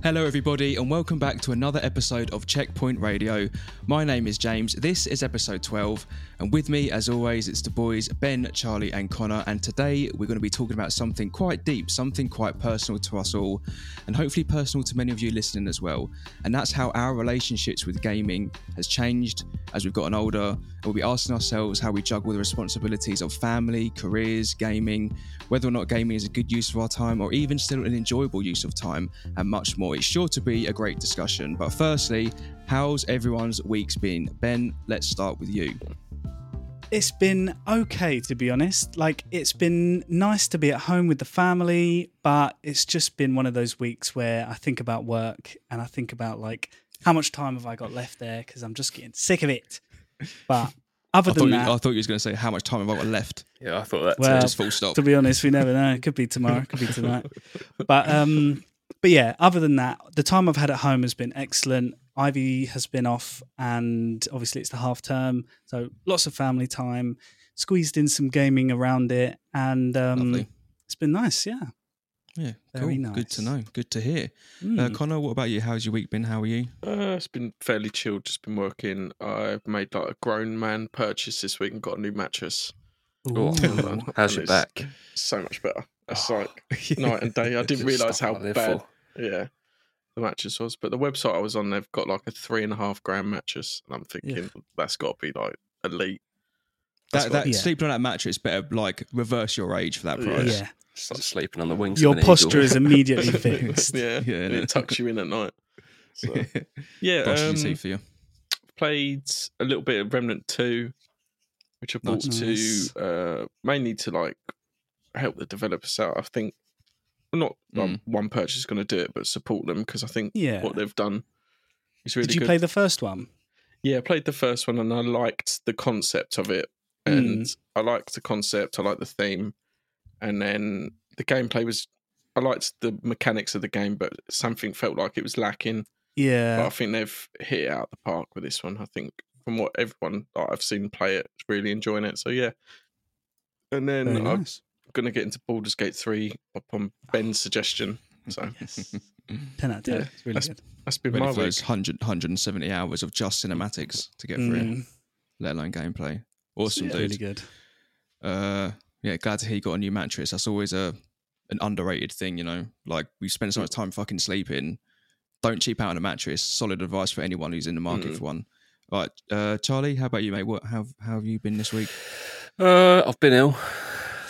Hello, everybody, and welcome back to another episode of Checkpoint Radio. My name is James. This is episode 12, and with me, as always, it's the boys Ben, Charlie, and Connor. And today we're going to be talking about something quite deep, something quite personal to us all, and hopefully personal to many of you listening as well. And that's how our relationships with gaming has changed as we've gotten older. We'll be asking ourselves how we juggle the responsibilities of family, careers, gaming, whether or not gaming is a good use of our time, or even still an enjoyable use of time, and much more. It's sure to be a great discussion. But firstly, how's everyone's weeks been? Ben, let's start with you. It's been okay, to be honest. Like, it's been nice to be at home with the family, but it's just been one of those weeks where I think about work and I think about, like, how much time have I got left there? Because I'm just getting sick of it. But other I than thought, you, that, I thought you was going to say how much time have I got left. Yeah, I thought that. Well, Just full stop. to be honest, we never know. It could be tomorrow, it could be tonight. But um, but yeah, other than that, the time I've had at home has been excellent. Ivy has been off, and obviously it's the half term, so lots of family time. Squeezed in some gaming around it, and um, it's been nice. Yeah. Yeah, Very cool. Good to know. Good to hear. Uh, Mm. Connor, what about you? How's your week been? How are you? Uh, it's been fairly chilled. Just been working. I've made like a grown man purchase this week and got a new mattress. Ooh. And How's your back? So much better. It's like night and day. I didn't realise how Stuff I live bad. for. Yeah, the mattress was. But the website I was on, they've got like a three and a half grand mattress, and I'm thinking that's got to be like elite. That's That, what- that Yeah. sleeping on that mattress better like reverse your age for that price. yeah, It's like sleeping on the wings. your of an posture eagle. is immediately fixed. yeah, Yeah, and it tucks you in at night. So yeah, Brushing um, your for you. played a little bit of Remnant Two, which I bought Nice. to uh, mainly to like help the developers out. I think not like Mm. one purchase is going to do it, but support them because I think Yeah. what they've done is really Did you good. play the first one? yeah, I played the first one and I liked the concept of it, Mm. and I liked the concept. I liked the theme, and then the gameplay was. I liked the mechanics of the game, but something felt like it was lacking. Yeah, but I think they've hit it out of the park with this one. I think from what everyone that I've seen play it, really enjoying it. So yeah. And then very I'm nice. gonna get into Baldur's Gate three upon Ben's suggestion. So Yes, ten out of ten. Yeah, it's really that's good. that's been Ready my for week. 100, 170 hours of just cinematics to get through, Mm, let alone gameplay. Awesome, Yeah. dude. really good. uh yeah glad to hear you got a new mattress that's always a an underrated thing you know like we spend so much time fucking sleeping don't cheap out on a mattress solid advice for anyone who's in the market Mm. for one right uh charlie how about you mate what how, how have you been this week Uh, I've been ill,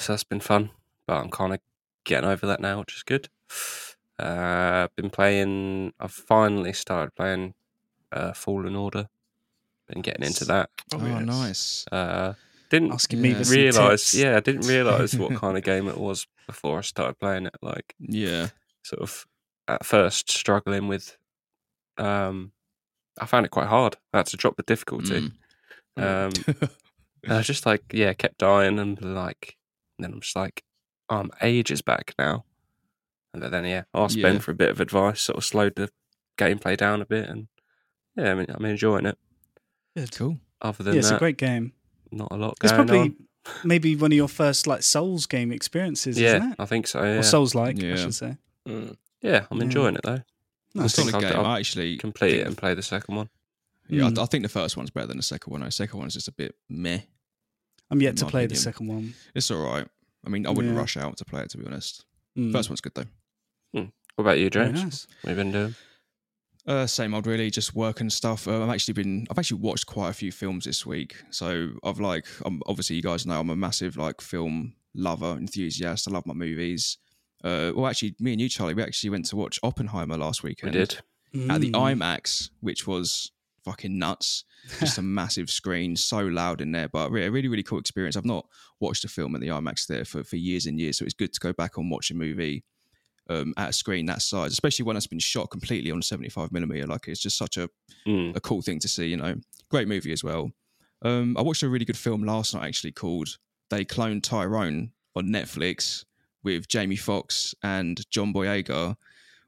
so that's been fun. But I'm kind of getting over that now, which is good. Uh, been playing. I've finally started playing uh, Fallen Order. Been getting into that. oh, yes. nice Uh, didn't Asking me Yeah. for realize. tips. Yeah, I didn't realize what kind of game it was before I started playing it. Like yeah sort of at first struggling with. Um, I found it quite hard. I had to drop the difficulty. Mm. Um, And I was just like, yeah, kept dying and like, and then I'm just like, oh, I'm ages back now. And then, yeah, I asked Yeah. Ben for a bit of advice, sort of slowed the gameplay down a bit. And yeah, I mean, I'm enjoying it. Yeah, it's cool Other than Yeah, it's a great game. not a lot It's probably on. maybe one of your first like Souls game experiences, Yeah, isn't it? I think so. Yeah, Or Souls like, Yeah. I should say. Mm. yeah I'm Yeah. enjoying it though. Nice. think solid I'll- game I'll i actually Complete it and play the second one. yeah Mm. I, I think the first one's better than the second one the second one's just a bit meh I'm yet to my play the second one. it's all right i mean i wouldn't Yeah. rush out to play it to be honest Mm. first one's good though What about you, James? nice. What have you been doing? Uh, same old, really. Just work and stuff. Uh, I've actually been, I've actually watched quite a few films this week. So I've like, I'm obviously you guys know I'm a massive like film lover, enthusiast. I love my movies. Uh, well, actually, me and you, Charlie, we actually went to watch Oppenheimer last weekend. We did. at the Mm. IMAX, which was fucking nuts. Just a massive screen, so loud in there. But yeah, really, really cool experience. I've not watched a film at the IMAX there for, for years and years, so it's good to go back and watch a movie um, at a screen that size, especially when it's been shot completely on 75 millimeter. Like it's just such a, Mm. a cool thing to see. You know, great movie as well. Um, I watched a really good film last night actually called They Cloned Tyrone on Netflix with Jamie Foxx and John Boyega,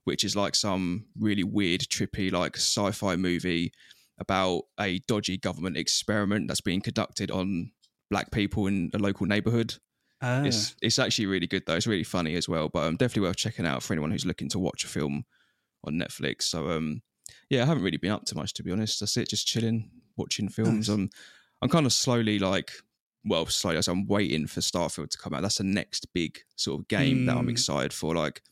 which is like some really weird, trippy, like sci-fi movie about a dodgy government experiment that's being conducted on black people in a local neighborhood. Ah. It's it's actually really good though. It's really funny as well, but um, definitely worth checking out for anyone who's looking to watch a film on Netflix. So um, yeah, I haven't really been up to much to be honest. I sit just chilling, watching films. Nice. I'm I'm kind of slowly like well, slowly as I'm waiting for Starfield to come out. That's the next big sort of game that I'm Mm. excited for. Like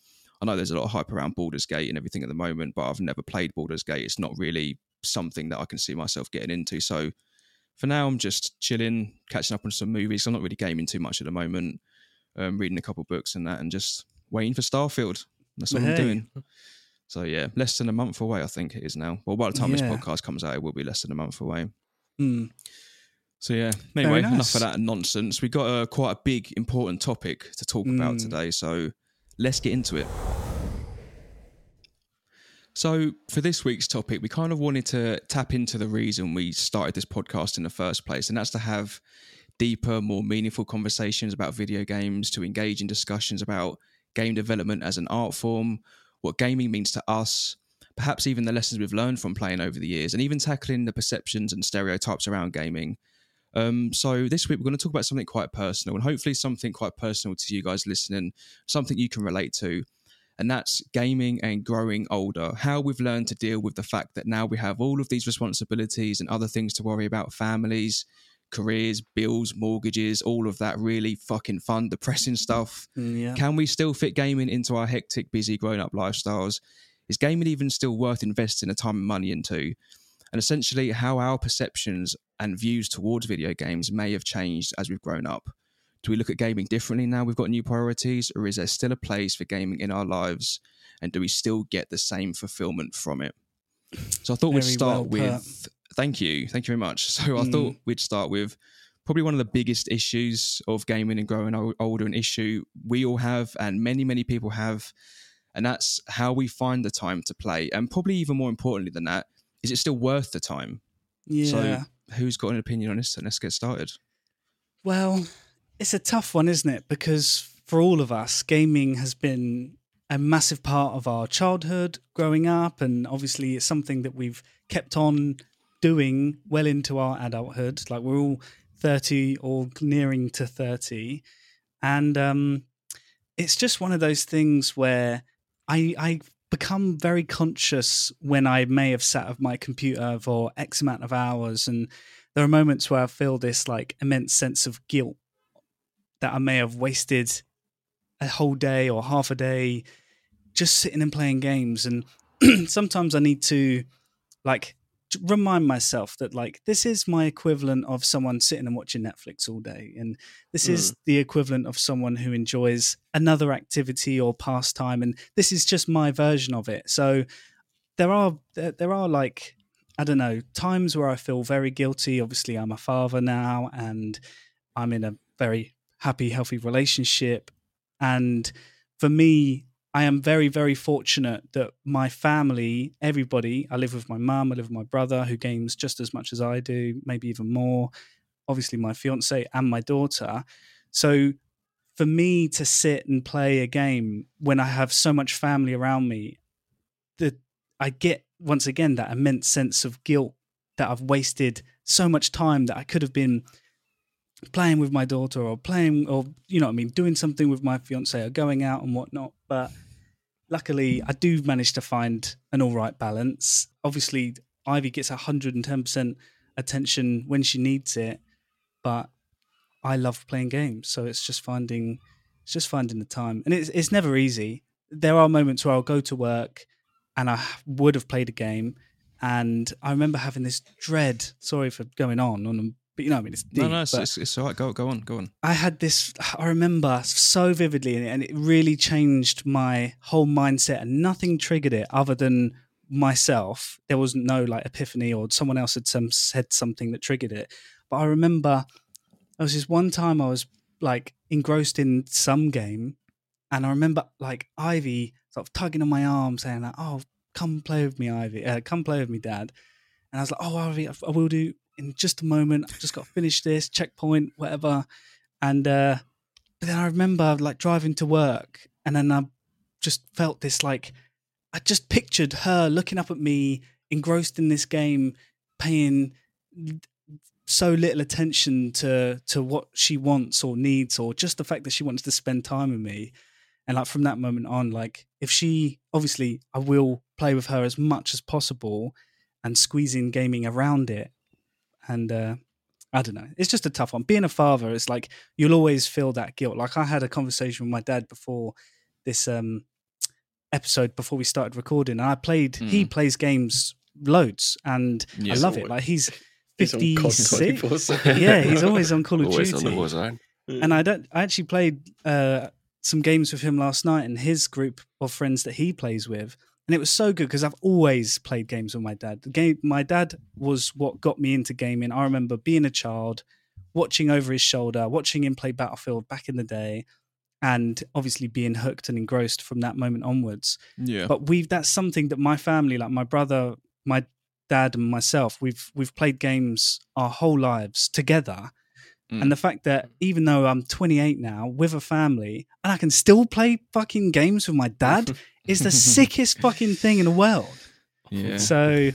I know there's a lot of hype around Baldur's Gate and everything at the moment, but I've never played Baldur's Gate. It's not really something that I can see myself getting into. So for now, I'm just chilling, catching up on some movies. I'm not really gaming too much at the moment. Um, reading a couple books and that, and just waiting for Starfield. That's what I'm doing. So yeah, less than a month away, I think it is now. Well, by the time this podcast comes out, it will be less than a month away. Hmm. So yeah. Anyway, nice. enough of that nonsense. We got a quite a big, important topic to talk about Mm. today. So let's get into it. So for this week's topic, we kind of wanted to tap into the reason we started this podcast in the first place, and that's to have deeper, more meaningful conversations about video games, to engage in discussions about game development as an art form, what gaming means to us, perhaps even the lessons we've learned from playing over the years, and even tackling the perceptions and stereotypes around gaming. Um, so this week we're going to talk about something quite personal, and hopefully something quite personal to you guys listening, something you can relate to, and that's gaming and growing older. How we've learned to deal with the fact that now we have all of these responsibilities and other things to worry about, families, careers, bills, mortgages, all of that really fucking fun, depressing stuff. Mm, Yeah. Can we still fit gaming into our hectic, busy, grown up lifestyles? Is gaming even still worth investing the time and money into? And essentially, how our perceptions and views towards video games may have changed as we've grown up. Do we look at gaming differently now we've got new priorities, or is there still a place for gaming in our lives? And do we still get the same fulfillment from it? So I thought we'd start well with. Thank you, thank you very much. So I Mm. thought we'd start with probably one of the biggest issues of gaming and growing older, an issue we all have and many, many people have, and that's how we find the time to play. And probably even more importantly than that, is it still worth the time? Yeah. So who's got an opinion on this? And let's get started. Well, it's a tough one, isn't it? Because for all of us, gaming has been a massive part of our childhood growing up. And obviously, it's something that we've kept on doing well into our adulthood. Like we're all 30 or nearing to 30. And um, it's just one of those things where I, I become very conscious when I may have sat at my computer for X amount of hours. And there are moments where I feel this like immense sense of guilt that I may have wasted a whole day or half a day just sitting and playing games. And sometimes I need to like remind myself that like this is my equivalent of someone sitting and watching Netflix all day. And this is mm. the equivalent of someone who enjoys another activity or pastime. And this is just my version of it. So there are there, there are like I don't know, times where I feel very guilty. Obviously, I'm a father now and I'm in a very happy, healthy relationship. And for me, I am very, very fortunate that my family, everybody, I live with my mum, I live with my brother who games just as much as I do, maybe even more. Obviously, my fiance and my daughter. So for me to sit and play a game when I have so much family around me, that I get once again that immense sense of guilt that I've wasted so much time that I could have been playing with my daughter or playing or you know I mean doing something with my fiance or going out and whatnot. But luckily, I do manage to find an all right balance. Obviously, Ivy gets hundred and ten percent attention when she needs it, but I love playing games, so it's just finding it's just finding the time, and it's it's never easy. There are moments where I'll go to work and I would have played a game. And I remember having this dread. Sorry for going on on, but you know, what I mean, it's deep. no, no, it's, it's, it's all right. Go, go on, go on. I had this. I remember so vividly, and it- really changed my whole mindset. And nothing triggered it other than myself. There was no like epiphany, or someone else had some said something that triggered it. But I remember there was this one time I was like engrossed in some game, and I remember like Ivy sort of tugging on my arm, saying like, "Oh, come play with me, Ivy. Uh, come play with me, Dad." And I was like, "Oh, Ivy, I will do in just a moment. I've just got to finish this checkpoint, whatever." And uh, but then I remember like driving to work, and then I just felt this like I just pictured her looking up at me, engrossed in this game, paying so little attention to to what she wants or needs, or just the fact that she wants to spend time with me. And like from that moment on, like if she obviously I will play with her as much as possible and squeeze in gaming around it. And uh I don't know. It's just a tough one. Being a father, it's like you'll always feel that guilt. Like I had a conversation with my dad before this um episode before we started recording and I played he Mm. plays games loads and Yeah. I love always- it. Like he's He's on COD 56. Yeah, he's always on Call of Always Duty on the Warzone. and I don't. I actually played uh, some games with him last night and his group of friends that he plays with, and it was so good because I've always played games with my dad. The game, my dad was what got me into gaming. I remember being a child, watching over his shoulder, watching him play Battlefield back in the day, and obviously being hooked and engrossed from that moment onwards Yeah. but we've that's something that my family like my brother my dad and myself we've we've played games our whole lives together Mm. and the fact that even though i'm 28 now with a family and i can still play fucking games with my dad is the sickest fucking thing in the world yeah. so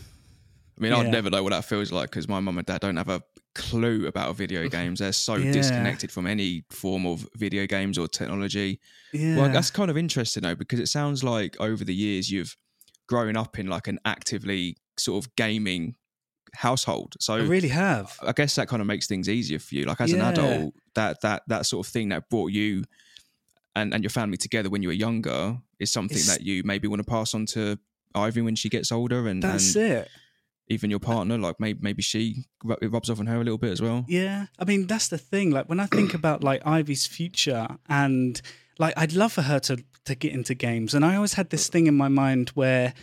I mean, I'd never know what that feels like because my mum and dad don't have a clue about video games. They're so Yeah. disconnected from any form of video games or technology. yeah Well, that's kind of interesting though, because it sounds like over the years you've grown up in like an actively sort of gaming household. So i really have I guess that kind of makes things easier for you. Like as an adult, that that that sort of thing that brought you and, and your family together when you were younger is something It's- that you maybe want to pass on to Ivy when she gets older and, that's and it even your uh, partner, like maybe maybe she it rubs off on her a little bit as well. Yeah, I mean that's the thing. Like when I think about like Ivy's future, and like I'd love for her to to get into games, and I always had this thing in my mind where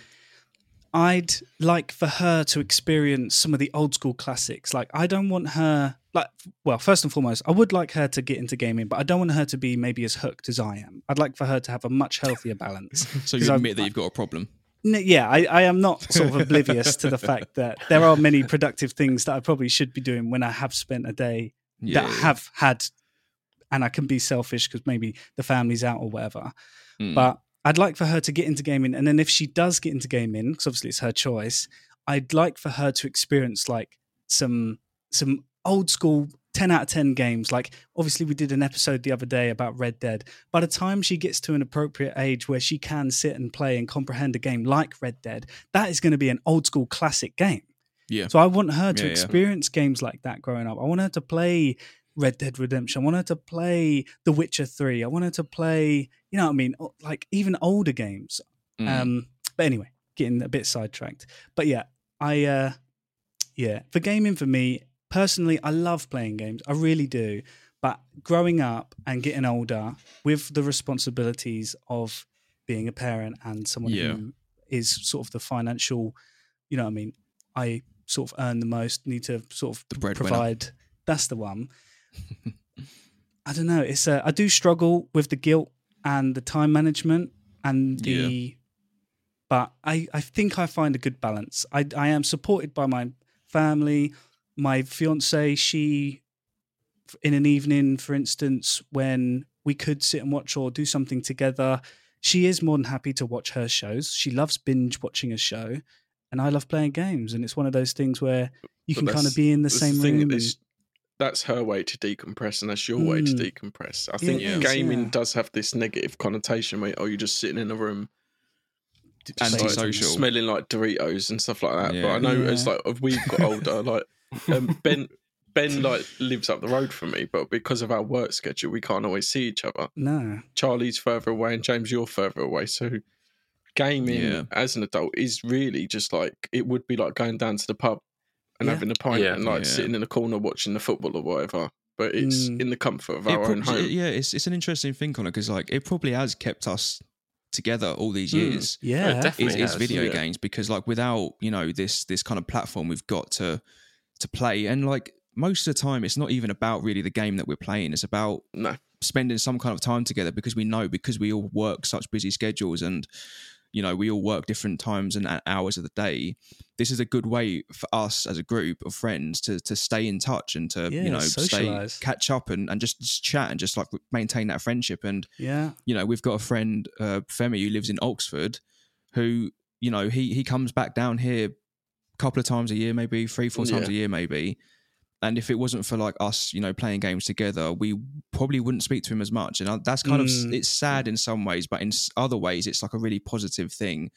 I'd like for her to experience some of the old school classics. Like I don't want her like well, first and foremost, I would like her to get into gaming, but I don't want her to be maybe as hooked as I am. I'd like for her to have a much healthier balance. so you admit that you've got a problem. Yeah, I, I am not sort of oblivious to the fact that there are many productive things that I probably should be doing when I have spent a day Yeah, that yeah. have had, and I can be selfish because maybe the family's out or whatever. Mm. But I'd like for her to get into gaming, and then if she does get into gaming, because obviously it's her choice, I'd like for her to experience like some some old school. 10 out of 10 games. Like, obviously, we did an episode the other day about Red Dead. By the time she gets to an appropriate age where she can sit and play and comprehend a game like Red Dead, that is going to be an old school classic game. Yeah. So I want her to Yeah, yeah. experience games like that growing up. I want her to play Red Dead Redemption. I want her to play The Witcher 3. I want her to play, you know what I mean? Like even older games. Mm. Um, but anyway, getting a bit sidetracked. But yeah, I, uh, yeah, for gaming for me, personally, I love playing games. I really do. But growing up and getting older with the responsibilities of being a parent and someone Yeah. who is sort of the financial, you know what I mean? I sort of earn the most, need to sort of provide. That's the one. I don't know. It's uh, I do struggle with the guilt and the time management and the, but I I think I find a good balance. I I am supported by my family, my fiance. She, in an evening, for instance, when we could sit and watch or do something together, she is more than happy to watch her shows. She loves binge watching a show, and I love playing games. And it's one of those things where you But can kind of be in the same thing, room. is- and- that's her way to decompress, and that's your way to Mm. decompress. I think is, gaming yeah. does have this negative connotation where oh, you're just sitting in a room, just like Antisocial. smelling like Doritos and stuff like that. But I know as Yeah. like as we've got older, like um, Ben Ben like lives up the road from me, but because of our work schedule, we can't always see each other. no, Charlie's further away, and James, you're further away. So gaming Yeah. as an adult is really just like it would be like going down to the pub and Yeah. having a pint Yeah. and like Yeah. sitting in the corner watching the football or whatever. But it's Mm. in the comfort of It our own prob- home. Yeah, it's it's an interesting thing, Connor, because like it probably has kept us together all these Mm. years. yeah, it Is, definitely is has. video yeah. games because like without you know this this kind of platform we've got to to play. And like most of the time it's not even about really the game that we're playing. It's about No, spending some kind of time together because we know because we all work such busy schedules and you know we all work different times and hours of the day this is a good way for us as a group of friends to to stay in touch and to Yeah, you know stay catch up and, and just, just chat and just like maintain that friendship. And yeah, you know we've got a friend uh, Femi who lives in Oxford who you know he he comes back down here couple of times a year maybe three four times Yeah. a year maybe and if it wasn't for like us, you know, playing games together, we probably wouldn't speak to him as much. And that's kind Mm. of it's sad in some ways, but in other ways, it's like a really positive thing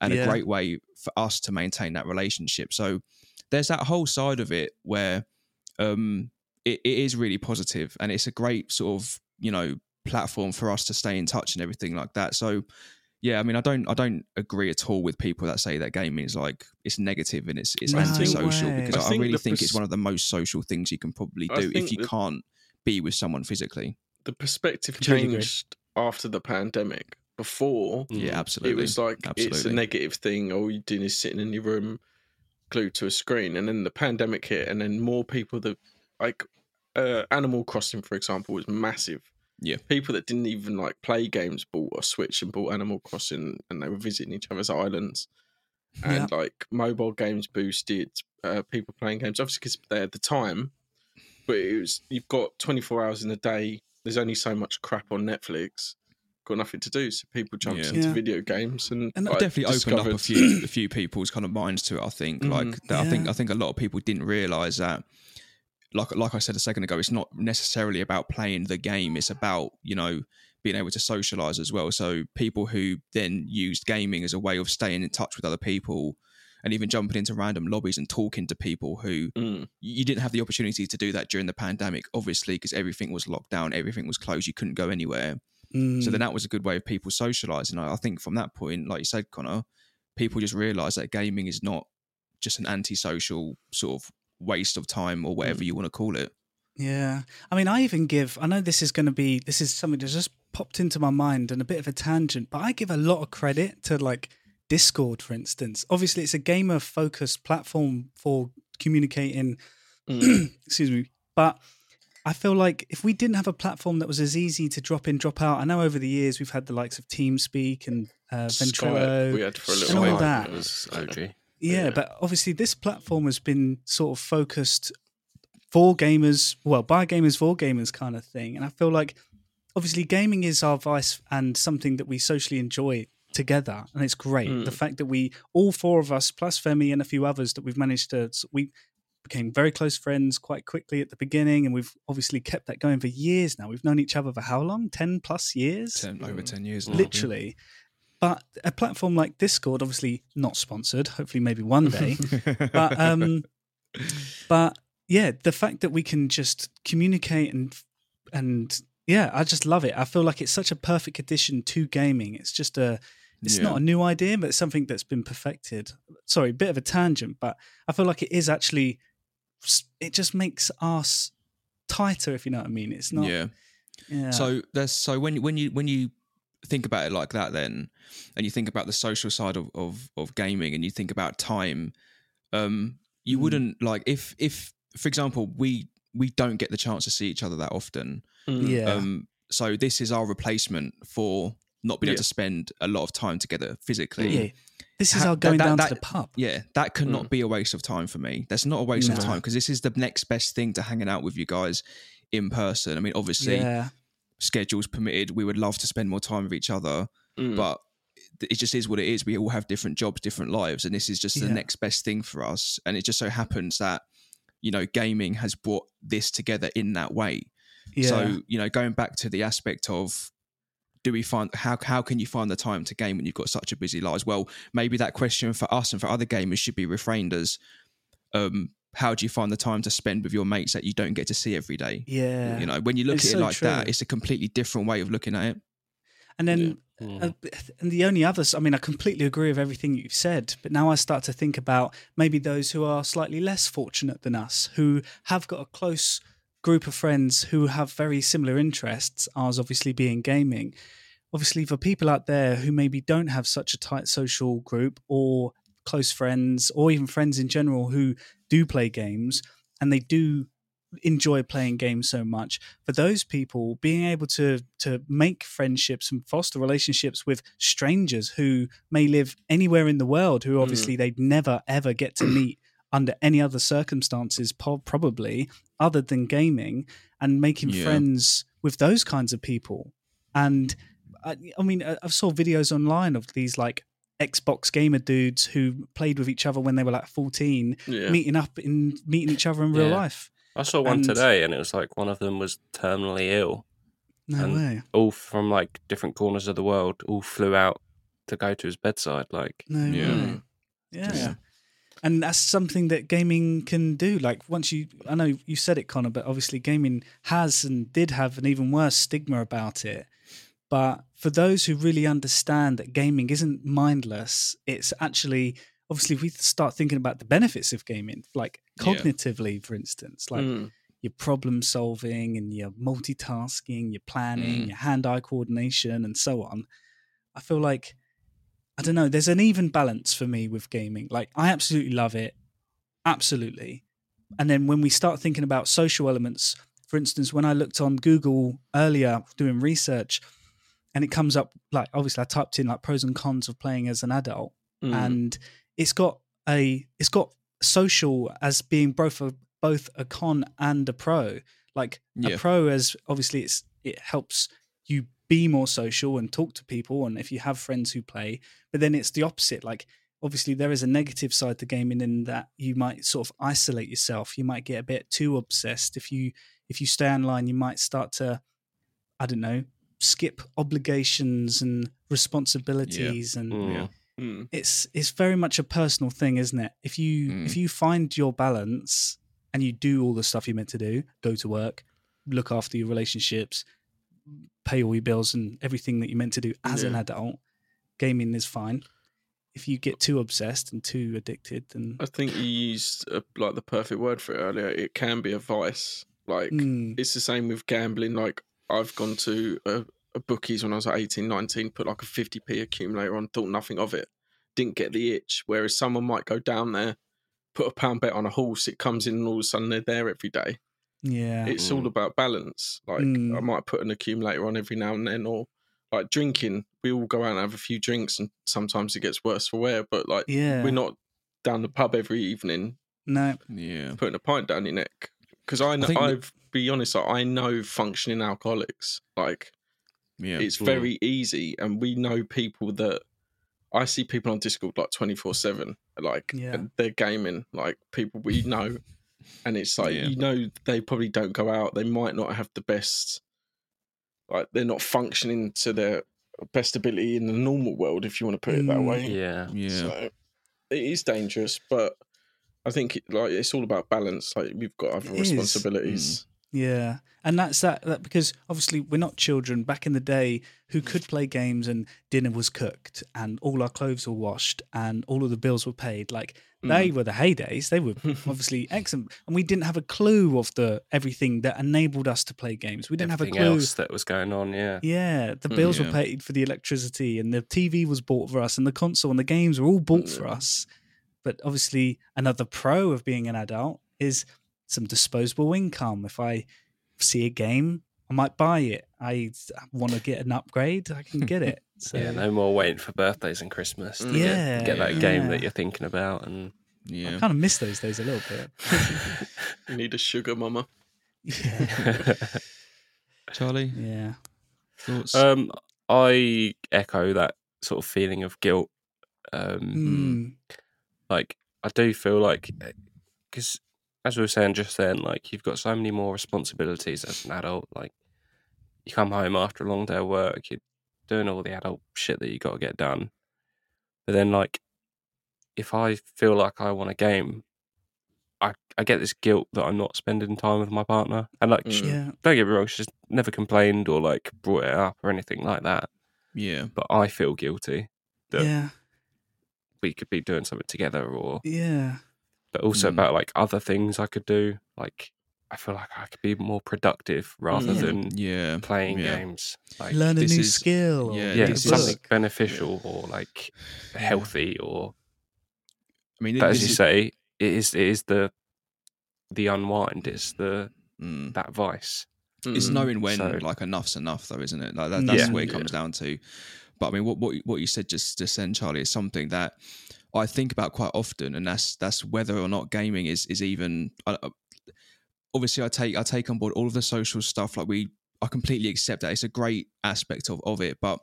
and Yeah. a great way for us to maintain that relationship. So there's that whole side of it where um, it, it is really positive, and it's a great sort of you know platform for us to stay in touch and everything like that. So yeah, I mean, I don't, I don't agree at all with people that say that gaming is like it's negative and it's it's No antisocial way. because I I, think really the think it's one of the most social things you can probably do if you that- can't be with someone physically. the perspective changed after the pandemic. Before, Yeah, Mm. absolutely. it was like it's a negative thing. All you're doing is sitting in your room, glued to a screen. And then the pandemic hit, and then more people that like uh, Animal Crossing, for example, was massive. Yeah. people that didn't even like play games bought a Switch and bought Animal Crossing, and they were visiting each other's islands. And like mobile games boosted uh, people playing games, obviously because they had the time. But it was you've got 24 hours in a day. There's only so much crap on Netflix. Got nothing to do, so people jumped Yeah. into Yeah. video games and, And that like, definitely opened up a few a few people's kind of minds to it. I think Mhm. like that, I think I think a lot of people didn't realize that. Like like I said a second ago, it's not necessarily about playing the game. It's about you know being able to socialize as well. So people who then used gaming as a way of staying in touch with other people. And even jumping into random lobbies and talking to people who Mm. you didn't have the opportunity to do that during the pandemic, obviously, because everything was locked down, everything was closed, you couldn't go anywhere. So Mm. then that was a good way of people socializing. I I think from that point, like you said, Connor, people just realized that gaming is not just an antisocial sort of waste of time or whatever you want to call it. Yeah. I mean, I even give, I know this is going to be, this is something that just popped into my mind and a bit of a tangent, but I give a lot of credit to like Discord, for instance. Obviously, it's a gamer focused platform for communicating, Mm. excuse me, but I feel like if we didn't have a platform that was as easy to drop in, drop out, I know over the years we've had the likes of TeamSpeak and uh, Skype Ventrilo. we had for a and little all while. that. It was OG. Yeah, Yeah. but obviously this platform has been sort of focused for gamers, well, by gamers for gamers kind of thing. And I feel like obviously gaming is our vice and something that we socially enjoy together. And it's great. Mm. The fact that we, all four of us, plus Femi and a few others that we've managed to, we became very close friends quite quickly at the beginning. And we've obviously kept that going for years now. We've known each other for how long? 10 plus years? Ten, over Mm. 10 years. now, Literally. But a platform like Discord, obviously not sponsored, hopefully maybe one day. But um but yeah the fact that we can just communicate and and yeah i just love it. I feel like it's such a perfect addition to gaming. It's just a it's Yeah. not a new idea but it's something that's been perfected. Sorry bit of a tangent but i feel like it is actually it just makes us tighter if you know what i mean. It's not yeah. yeah. So there's so when when you when you think about it like that, then, and you think about the social side of of, of gaming, and you think about time, um, you Mm. wouldn't like if if for example we we don't get the chance to see each other that often. Mm. yeah Um, so this is our replacement for not being able to spend a lot of time together physically. yeah this is Ha- our going that- down that- to the pub Yeah, that could Mm. not be a waste of time for me. That's not a waste of time because this is the next best thing to hanging out with you guys in person. I mean, obviously, yeah schedules permitted, we would love to spend more time with each other, Mm. but it just is what it is. We all have different jobs, different lives, and this is just the Yeah. next best thing for us. And it just so happens that you know gaming has brought this together in that way. yeah So you know, going back to the aspect of do we find how how can you find the time to game when you've got such a busy lives? Well, maybe that question for us and for other gamers should be refrained as um how do you find the time to spend with your mates that you don't get to see every day? yeah You know, when you look It's at it so like that, it's a completely different way of looking at it. and then Mm. Uh, and the only others, I mean, I completely agree with everything you've said, but now I start to think about maybe those who are slightly less fortunate than us, who have got a close group of friends who have very similar interests, ours obviously being gaming. Obviously, for people out there who maybe don't have such a tight social group or close friends or even friends in general who do play games and they do enjoy playing games so much. For those people being able to to make friendships and foster relationships with strangers who may live anywhere in the world who hmm. obviously they'd never ever get to meet under any other circumstances probably other than gaming and making Yeah. friends with those kinds of people. And I, I mean I, I saw videos online of these like Xbox gamer dudes who played with each other when they were like 14 yeah. meeting up in meeting each other in real Yeah. life I saw one And- today, and it was like one of them was terminally ill. No And- way. All from like different corners of the world, all flew out to go to his bedside. Like, No Yeah. way. Yeah. Yeah. And that's something that gaming can do. Like once you, I know you said it, Connor, but obviously gaming has and did have an even worse stigma about it. But for those who really understand that gaming isn't mindless, it's actually obviously if we start thinking about the benefits of gaming, like Yeah. cognitively, for instance, like Mm. your problem solving and your multitasking, your planning, Mm. your hand eye coordination, and so on. I feel like, I don't know, there's an even balance for me with gaming. Like, I absolutely love it. Absolutely. And then when we start thinking about social elements, for instance, when I looked on Google earlier doing research, and it comes up like obviously I typed in like pros and cons of playing as an adult, Mm. and it's got a it's got social as being both a both a con and a pro. Like Yeah. a pro as obviously it's it helps you be more social and talk to people and if you have friends who play, but then it's the opposite. Like obviously there is a negative side to gaming in that you might sort of isolate yourself. You might get a bit too obsessed. If you if you stay online, you might start to I don't know, skip obligations and responsibilities and mm, Yeah. Mm. it's it's very much a personal thing, isn't it? If you Mm. if you find your balance and you do all the stuff you're meant to do, go to work, look after your relationships, pay all your bills and everything that you're meant to do as an adult, gaming is fine. If you get too obsessed and too addicted, then I think you used uh, like the perfect word for it earlier. It can be a vice. Like Mm, it's the same with gambling. Like I've gone to a, a bookies when I was like 18, 19, put like a 50p accumulator on, thought nothing of it, didn't get the itch. Whereas someone might go down there, put a pound bet on a horse, it comes in and all of a sudden they're there every day. yeah, It's Mm. all about balance. Like Mm. I might put an accumulator on every now and then, or like drinking. We all go out and have a few drinks, and sometimes it gets worse for wear. But like yeah. we're not down the pub every evening no, Yeah. putting a pint down your neck. Because I know, think I've be honest, like, I know functioning alcoholics. Like Yeah. it's Mm. very easy, and we know people that I see people on Discord like twenty four seven, like Yeah. and they're gaming, like people we know, and it's like Yeah. you know they probably don't go out. They might not have the best, like they're not functioning to their best ability in the normal world, if you want to put it that Mm. way. yeah. Yeah. So it is dangerous, but I think it, like it's all about balance. Like we've got other It is. responsibilities. Yeah, and that's that, that because obviously we're not children back in the day who could play games and dinner was cooked and all our clothes were washed and all of the bills were paid. Like they Mm. were the heydays. They were obviously excellent, and we didn't have a clue of the everything that enabled us to play games. We didn't Everything have a clue. else that was going on, yeah. Yeah, the Mm, bills yeah. were paid for the electricity, and the TV was bought for us, and the console and the games were all bought for us. But obviously, another pro of being an adult is some disposable income. If I see a game, I might buy it. I want to get an upgrade, I can get it. So Yeah, no more waiting for birthdays and Christmas to Mm. get, Yeah, get that game that you're thinking about. And yeah, I kind of miss those days a little bit. You need a sugar mama. Yeah, Charlie, yeah, thoughts? um, I echo that sort of feeling of guilt. Um, Mm, like I do feel like because as we were saying just then, like you've got so many more responsibilities as an adult. Like you come home after a long day of work, you're doing all the adult shit that you got to get done. But then, like, if I feel like I want a game, I I get this guilt that I'm not spending time with my partner. And like, she- Mm. yeah, don't get me wrong, she's never complained or like brought it up or anything like that. yeah. But I feel guilty that yeah, we could be doing something together or yeah. But also Mm. about like other things I could do. Like I feel like I could be more productive rather Mm. than Yeah. playing yeah. games. Like Learn a new is- skill. yeah, yeah, this something book. beneficial or like healthy or I mean, but as you is- say, it is it is the the unwind, it's the Mm. that vice. it's Mm. knowing when So- like enough's enough though isn't it like that, that's Yeah. what it Yeah. comes down to but i mean what what, what you said just just then charlie is something that i think about quite often and that's that's whether or not gaming is is even uh, obviously i take i take on board all of the social stuff like we i completely accept that it's a great aspect of of it but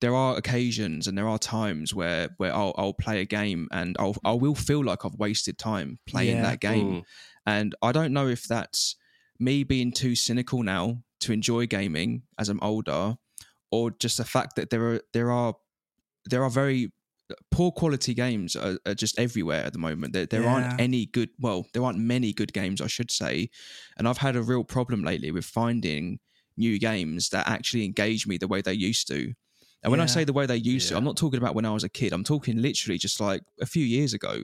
there are occasions and there are times where where I'll, I'll play a game and I'll I will feel like I've wasted time playing Yeah. that game Mm. And I don't know if that's me being too cynical now to enjoy gaming as I'm older, or just the fact that there are there are there are very poor quality games are, are just everywhere at the moment. There, there Yeah. aren't any good. Well, there aren't many good games, I should say. And I've had a real problem lately with finding new games that actually engage me the way they used to. And when I say the way they used to, I'm not talking about when I was a kid. I'm talking literally just like a few years ago,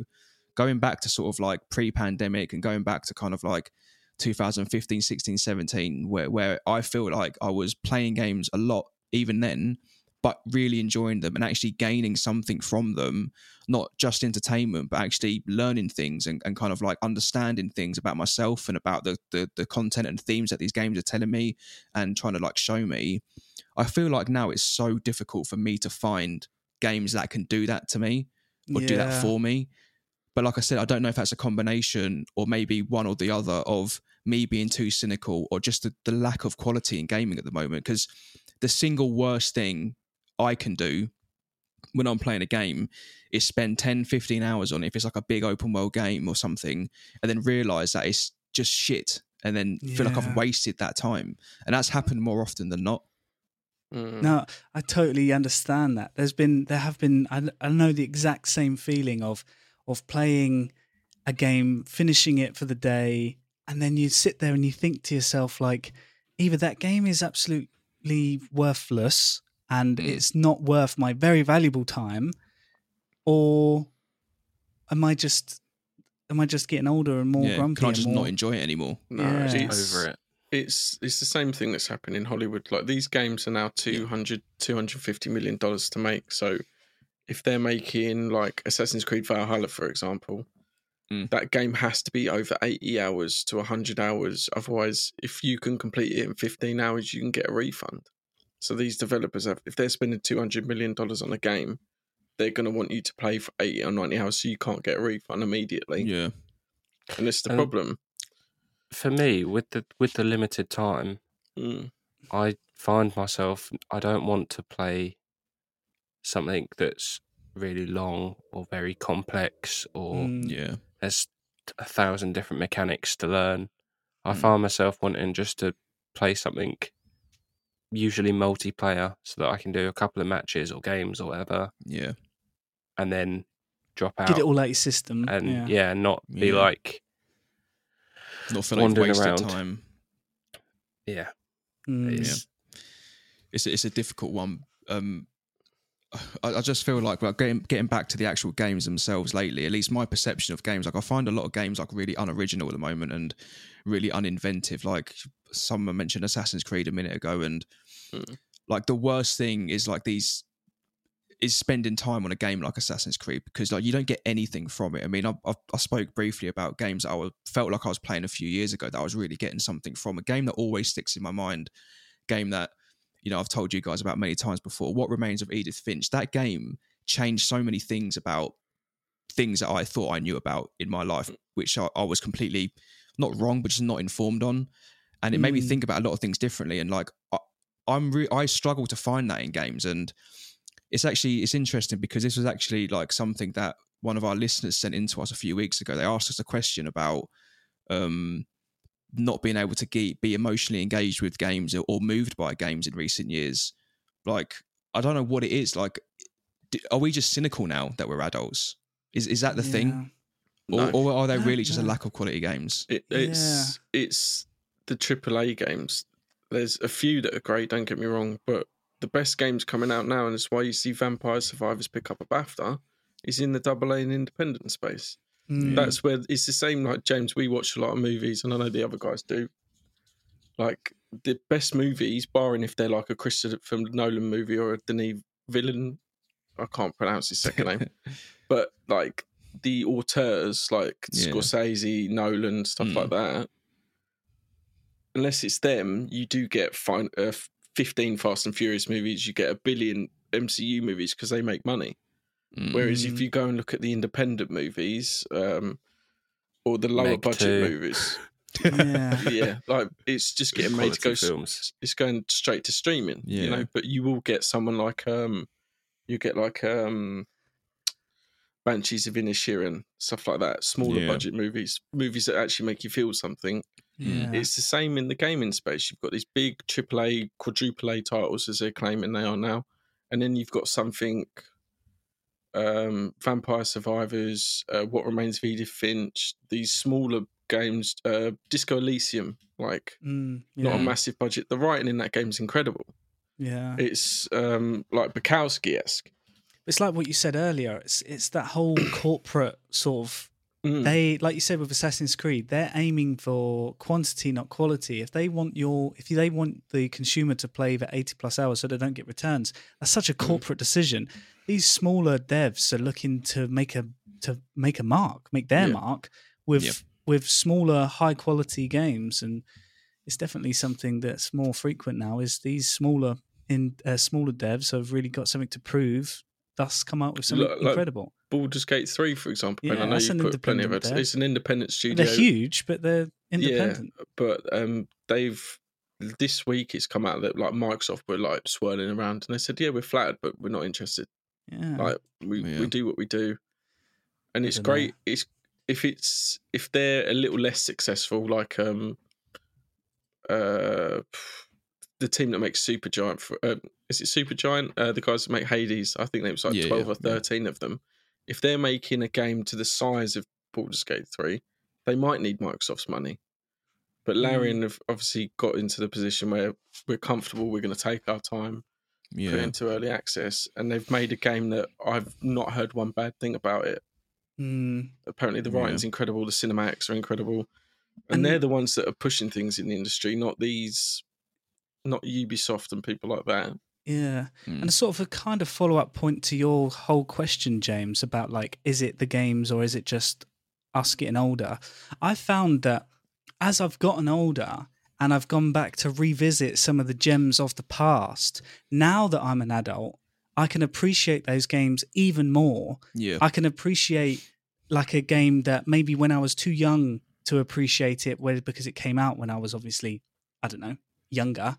going back to sort of like pre-pandemic and going back to kind of like 2015, 16, 17, where where I feel like I was playing games a lot even then, but really enjoying them and actually gaining something from them, not just entertainment, but actually learning things and, and kind of like understanding things about myself and about the, the the content and themes that these games are telling me and trying to like show me. I feel like now it's so difficult for me to find games that can do that to me or do that for me. But like I said, I don't know if that's a combination or maybe one or the other of me being too cynical or just the, the lack of quality in gaming at the moment. Because the single worst thing I can do when I'm playing a game is spend 10, 15 hours on it if it's like a big open world game or something, and then realize that it's just shit and then feel like I've wasted that time. And that's happened more often than not. Mm. No, I totally understand that. There's been, there have been, I, I know the exact same feeling of, of playing a game, finishing it for the day, and then you sit there and you think to yourself, like, either that game is absolutely worthless and Mm. it's not worth my very valuable time, or am I just, am I just getting older and more yeah. grumpy? Can I just more, not enjoy it anymore? No, Yeah. it's, over it. it's it's the same thing that's happening in Hollywood. Like these games are now 200 250 million dollars to make. So if they're making like Assassin's Creed Valhalla, for example, Mm. that game has to be over 80 hours to 100 hours. Otherwise, if you can complete it in 15 hours, you can get a refund. So these developers have, if they're spending 200 million dollars on a game, they're going to want you to play for 80 or 90 hours so you can't get a refund immediately. Yeah. And it's the And- problem. For me, with the with the limited time, Mm. I find myself I don't want to play something that's really long or very complex or Mm, Yeah. there's a thousand different mechanics to learn. I Mm. find myself wanting just to play something usually multiplayer so that I can do a couple of matches or games or whatever Yeah. and then drop out get it all out your system. and yeah. yeah. not be Yeah. like Not feel like you've wasted around. time. yeah, Mm. it's, it's a, it's a difficult one. Um, I, I just feel like well, getting getting back to the actual games themselves lately. At least my perception of games, like I find a lot of games like really unoriginal at the moment and really uninventive. Like someone mentioned Assassin's Creed a minute ago, and Mm. like the worst thing is like these is spending time on a game like Assassin's Creed because like you don't get anything from it. I mean, I, I, I spoke briefly about games that I was, felt like I was playing a few years ago that I was really getting something from. A game that always sticks in my mind. Game that you know I've told you guys about many times before. What remains of Edith Finch? That game changed so many things about things that I thought I knew about in my life, which I, I was completely not wrong, but just not informed on. And it made me Mm. think about a lot of things differently. And like I, I'm re- I struggle to find that in games, and it's actually it's interesting because this was actually like something that one of our listeners sent in to us a few weeks ago. They asked us a question about um not being able to ge- be emotionally engaged with games or, or moved by games in recent years. Like I don't know what it is. Like, d are we just cynical now that we're adults? Is is that the thing, No. or, or are they really just a lack of quality games? It, it's it's the AAA games. There's a few that are great. Don't get me wrong, but the best games coming out now, and it's why you see Vampire Survivors pick up a BAFTA, is in the double A and independent space. Mm. That's where it's the same. Like James, we watch a lot of movies, and I know the other guys do. Like the best movies, barring if they're like a Christopher Nolan movie or a Denis Villeneuve, I can't pronounce his second name, but like the auteurs like Yeah. Scorsese, Nolan, stuff Mm. like that. Unless it's them, you do get fine, uh, 15 Fast and Furious movies, you get a billion MCU movies because they make money. Mm. Whereas if Mm. you go and look at the independent movies um, or the lower Meg budget too. movies, yeah. yeah, like it's just getting made to go. films. It's going straight to streaming, you Yeah. know. But you will get someone like um, you get like um, Banshees of Inisherin, stuff like that. Smaller Yeah. budget movies, movies that actually make you feel something. Yeah. It's the same in the gaming space. You've got these big AAA, quadruple A titles, as they're claiming they are now, and then you've got something. Um, Vampire Survivors, uh, What Remains of Edith Finch, these smaller games, uh, Disco Elysium, like Mm, not a massive budget. The writing in that game is incredible. yeah. It's um, like Bukowski esque. It's like what you said earlier. It's it's that whole corporate sort of Mm. they like you said with Assassin's Creed, they're aiming for quantity, not quality. If they want your if they want the consumer to play for 80 plus hours so they don't get returns, that's such a Mm. corporate decision. These smaller devs are looking to make a to make a mark, make their Yeah. mark with Yep. with smaller high quality games and it's definitely something that's more frequent now is these smaller in uh, smaller devs have really got something to prove thus come out with something like- incredible Baldur's Gate 3, for example. and Yeah, I know that's you've an put plenty of it. It's an independent studio. they're huge but they're independent Yeah, but um, they've this week it's come out that like Microsoft were like swirling around and they said, "Yeah, we're flattered, but we're not interested. yeah, Like we, Yeah. we do what we do, and it's dunno. great. It's if it's if they're a little less successful, like um, uh, the team that makes Supergiant for uh, is it Supergiant? Uh, the guys that make Hades, I think there was like Yeah, twelve yeah, or yeah. thirteen of them. If they're making a game to the size of Baldur's Gate three, they might need Microsoft's money. But Mm. Larian have obviously got into the position where we're comfortable. We're going to take our time, put it Yeah. into early access, and they've made a game that I've not heard one bad thing about it. Mm, Apparently, the Yeah. writing's incredible, the cinematics are incredible, and, And- they're the ones that are pushing things in the industry, not these, not Ubisoft and people like that. Yeah Mm. and a sort of a kind of follow-up point to your whole question james about like is it the games or is it just us getting older i found that as i've gotten older and i've gone back to revisit some of the gems of the past now that i'm an adult i can appreciate those games even more yeah. I can appreciate like a game that maybe when I was too young to appreciate it, whether because it came out when I was obviously, I don't know, younger.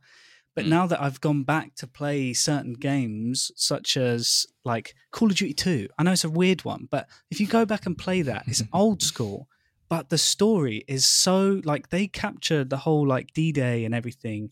But Mm. now that I've gone back to play certain games, such as like Call of Duty 2, I know it's a weird one, but if you go back and play that, it's old school, but the story is so like they captured the whole like D Day and everything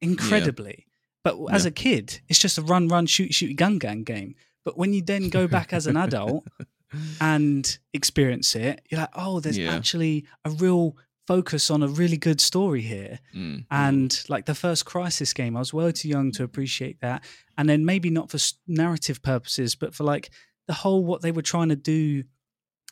incredibly. But as Yeah. a kid, it's just a run, run, shoot, shoot, gun, gang game. But when you then go back as an adult and experience it, you're like, oh, there's Yeah. actually a real focus on a really good story here. Mm. And like the first Crysis game, I was well too young to appreciate that. And then maybe not for narrative purposes, but for like the whole what they were trying to do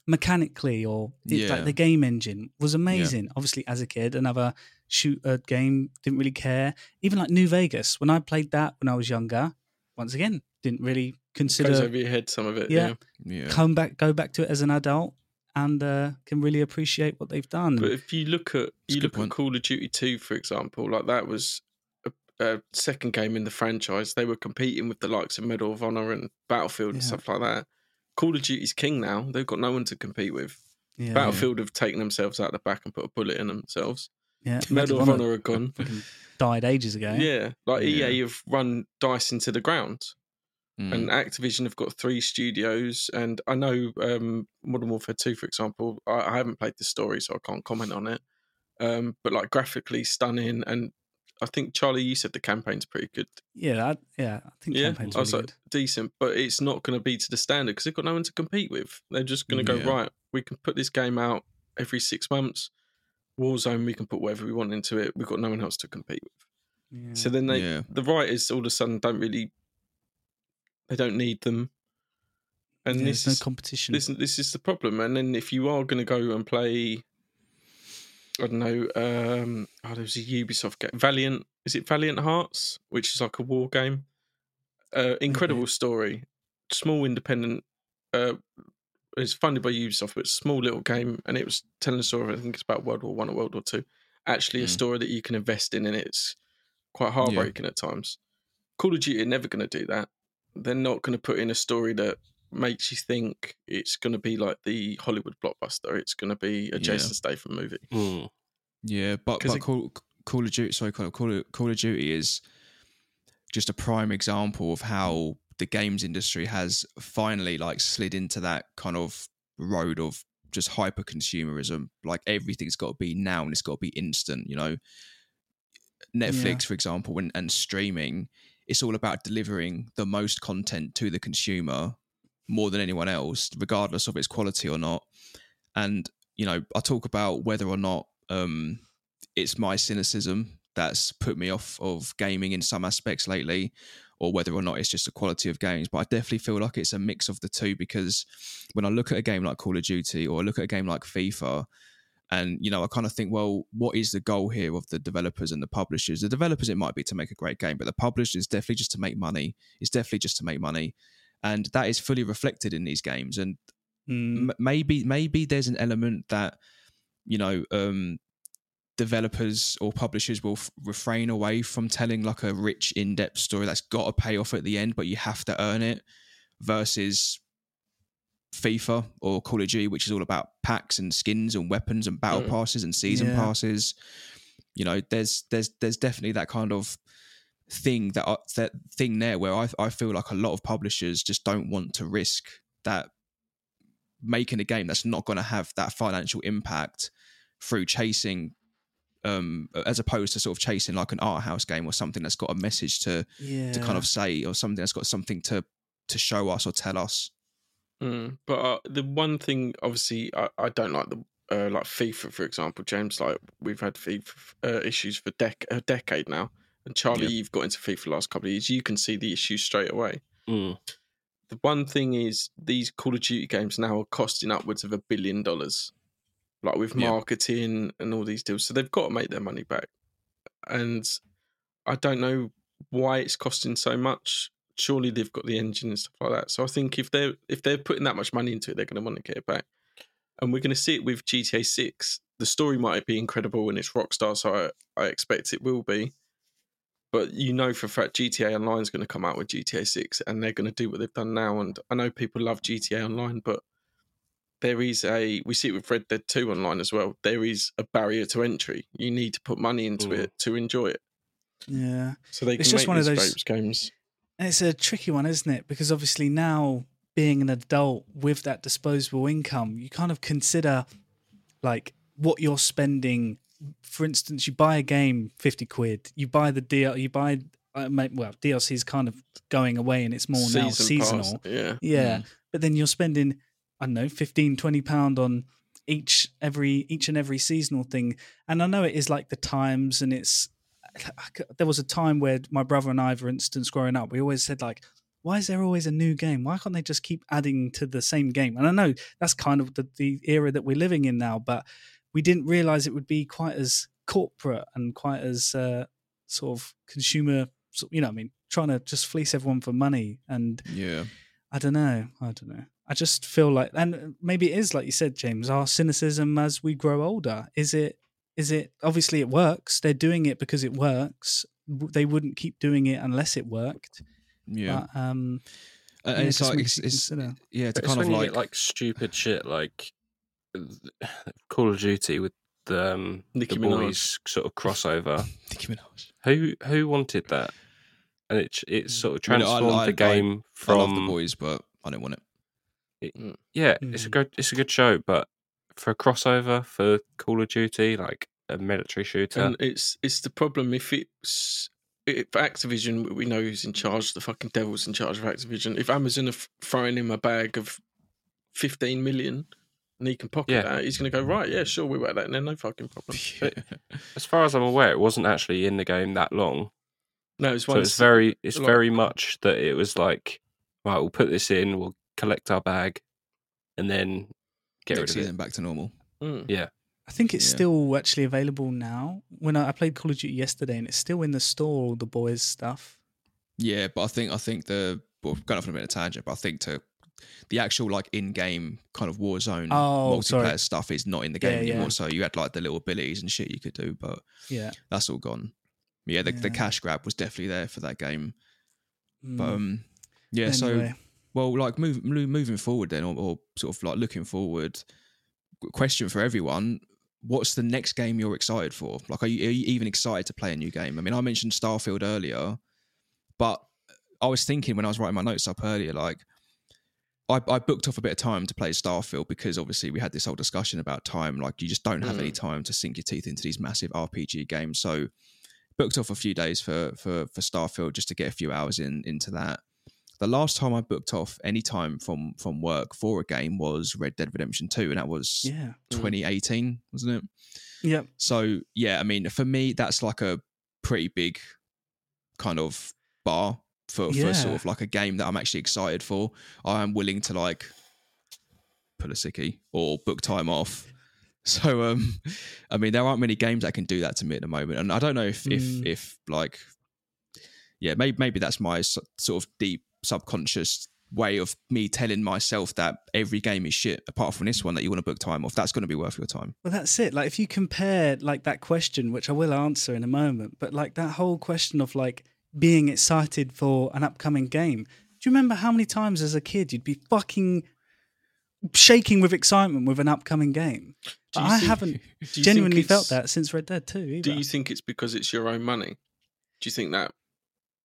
mechanically or the, Yeah. like the game engine was amazing. Obviously, as a kid, another shooter game didn't really care. Even like New Vegas, when I played that when I was younger, once again, didn't really Goes consider over your head, some of it. Yeah. Yeah. Yeah. come back go back to it as an adult and uh, can really appreciate what they've done. But if you look at That's you look point. at Call of Duty Two, for example, like that was a, a second game in the franchise. They were competing with the likes of Medal of Honor and Battlefield and stuff like that. Call of Duty's king now. They've got no one to compete with. yeah, Battlefield have taken themselves out the back and put a bullet in themselves. yeah. Medal of Honor are gone. fucking died ages ago. Yeah, like Yeah. EA have run DICE into the ground, Mm. and Activision have got three studios. And I know um, Modern Warfare Two, for example. I, I haven't played the story, so I can't comment on it. Um, but like graphically stunning, and I think Charlie, you said the campaign's pretty good. yeah, I, yeah. I think Yeah, campaign's I was really like good. decent, but it's not going to be to the standard because they've got no one to compete with. They're just going to Yeah. go right. We can put this game out every six months. Warzone, we can put whatever we want into it. We've got no one else to compete with. Yeah. So then they, Yeah. the writers, all of a sudden don't really, they don't need them. And Yeah, this there's is no competition. this this is the problem. And then if you are going to go and play, I don't know, um, oh, there was a Ubisoft game, Valiant. Is it Valiant Hearts, which is like a war game? Uh, incredible story, small independent. Uh, it's funded by Ubisoft, but small little game, and it was telling a story. I think it's about World War One or World War Two. Actually, a Mm. story that you can invest in, and it's quite heartbreaking at times. Call of Duty are never going to do that. They're not going to put in a story that makes you think it's going to be like the Hollywood blockbuster. It's going to be a Yeah. Jason Statham movie. Mm. Yeah, but, 'Cause but it- Call, Call of Duty, sorry, Call, Call, of, Call of Duty is just a prime example of how the games industry has finally like slid into that kind of road of just hyper consumerism. Like everything's got to be now and it's got to be instant. You know, Netflix, Yeah. for example, and, and streaming, it's all about delivering the most content to the consumer more than anyone else, regardless of its quality or not. And you know, I talk about whether or not um, it's my cynicism that's put me off of gaming in some aspects lately, or whether or not it's just the quality of games. But I definitely feel like it's a mix of the two because when I look at a game like Call of Duty or I look at a game like FIFA, and you know, I kind of think, well, what is the goal here of the developers and the publishers? The developers, it might be to make a great game, but the publishers is definitely just to make money. It's definitely just to make money, and that is fully reflected in these games. And Mm, m- maybe maybe there's an element that you know um developers or publishers will f- refrain away from telling like a rich in-depth story that's got to pay off at the end but you have to earn it versus FIFA or Call of Duty which is all about packs and skins and weapons and battle Mm. passes and season Yeah. passes you know there's there's there's definitely that kind of thing that I, that thing there where I I feel like a lot of publishers just don't want to risk that making a game that's not going to have that financial impact through chasing um as opposed to sort of chasing like an art house game or something that's got a message to yeah. to kind of say or something that's got something to to show us or tell us Mm. But uh, the one thing, obviously, I, I don't like the uh, like FIFA, for example, James. Like we've had FIFA uh, issues for dec- a decade now, and Charlie, Yeah. you've got into FIFA the last couple of years. You can see the issues straight away. Mm. The one thing is, these Call of Duty games now are costing upwards of a billion dollars, like with Yeah. marketing and all these deals. So they've got to make their money back, and I don't know why it's costing so much. Surely they've got the engine and stuff like that. So I think if they're if they're putting that much money into it, they're going to want to get it back. And we're going to see it with GTA Six. The story might be incredible and it's Rockstar, so I, I expect it will be. But you know for a fact GTA Online is going to come out with GTA Six, and they're going to do what they've done now. And I know people love GTA Online, but there is a we see it with Red Dead Two Online as well. There is a barrier to entry. You need to put money into Mm. it to enjoy it. yeah. So they It's just make one of those- games. It's a tricky one, isn't it? Because obviously now being an adult with that disposable income, you kind of consider like what you're spending. For instance, you buy a game fifty quid. You buy the DL. You buy uh, well DLC is kind of going away and it's more now Season pass, seasonal. Yeah. Yeah, Mm. but then you're spending I don't know 15 20 pound on each every each and every seasonal thing. And I know it is like the times and it's there was a time where my brother and I for instance growing up we always said like why is there always a new game? Why can't they just keep adding to the same game? And I know that's kind of the, the era that we're living in now, but we didn't realize it would be quite as corporate and quite as uh, sort of consumer, you know, what I mean, trying to just fleece everyone for money. And yeah I don't know. I don't know. I just feel like, and maybe it is like you said, James. Our cynicism as we grow older is it? Is it? Obviously, it works. They're doing it because it works. They wouldn't keep doing it unless it worked. yeah But, um, and yeah, it's like it's, you it's yeah to But it's kind when of you like, get like stupid shit like Call of Duty with the, um, Nicki the Minaj. boys sort of crossover. Nicki Minaj. who who wanted that? And it it sort of I mean, I- transformed I- the game I from love the boys but I don't want it yeah, it's a Mm. good it's a good show, but for a crossover for Call of Duty, like a military shooter, And it's it's the problem if it's if Activision we know who's in charge, the fucking devil's in charge of Activision. If Amazon are throwing him a bag of fifteen million and he can pocket Yeah. that, he's going to go right. Yeah, sure, we work that, and then no fucking problem. as far as I'm aware, it wasn't actually in the game that long. No, it's So it's very it's like- very much that it was like, right, we'll put this in, we'll collect our bag, and then get next rid of season back to normal Mm. Yeah. I think it's Yeah. still actually available now. When I, I played Call of Duty yesterday, and it's still in the store. All the boys stuff. Yeah, but I think I think the well, going off on a bit of a tangent, but I think to the actual like in-game kind of Warzone Oh, multiplayer sorry. stuff is not in the Yeah, game anymore. yeah. So you had like the little abilities and shit you could do, but Yeah. that's all gone. Yeah, the, the cash grab was definitely there for that game. But Mm. um, yeah, so Anyway. Well, like move, moving forward then, or, or sort of like looking forward. Question for everyone: What's the next game you're excited for? Like, are you, are you even excited to play a new game? I mean, I mentioned Starfield earlier, but I was thinking when I was writing my notes up earlier, like I, I booked off a bit of time to play Starfield because obviously we had this whole discussion about time. Like you just don't have any mm. time to sink your teeth into these massive RPG games. So booked off a few days for for for Starfield just to get a few hours in into that. The last time I booked off any time from from work for a game was Red Dead Redemption Two, and that was Yeah. Mm. 2018, wasn't it? yeah So yeah, I mean, for me, that's like a pretty big kind of bar for, Yeah. for sort of like a game that I'm actually excited for. I am willing to like pull a sickie or book time off. So um, I mean, there aren't many games that can do that to me at the moment, and I don't know if if Mm. if like yeah, maybe maybe that's my sort of deep subconscious way of me telling myself that every game is shit apart from this one that you want to book time off that's going to be worth your time Well, that's it. Like, if you compare like that question, which I will answer in a moment, but like that whole question of like being excited for an upcoming game. Do you remember how many times as a kid you'd be fucking shaking with excitement with an upcoming game? Do you I think- haven't Do you genuinely felt that since Red Dead 2. Either. Do you think it's because it's your own money? Do you think that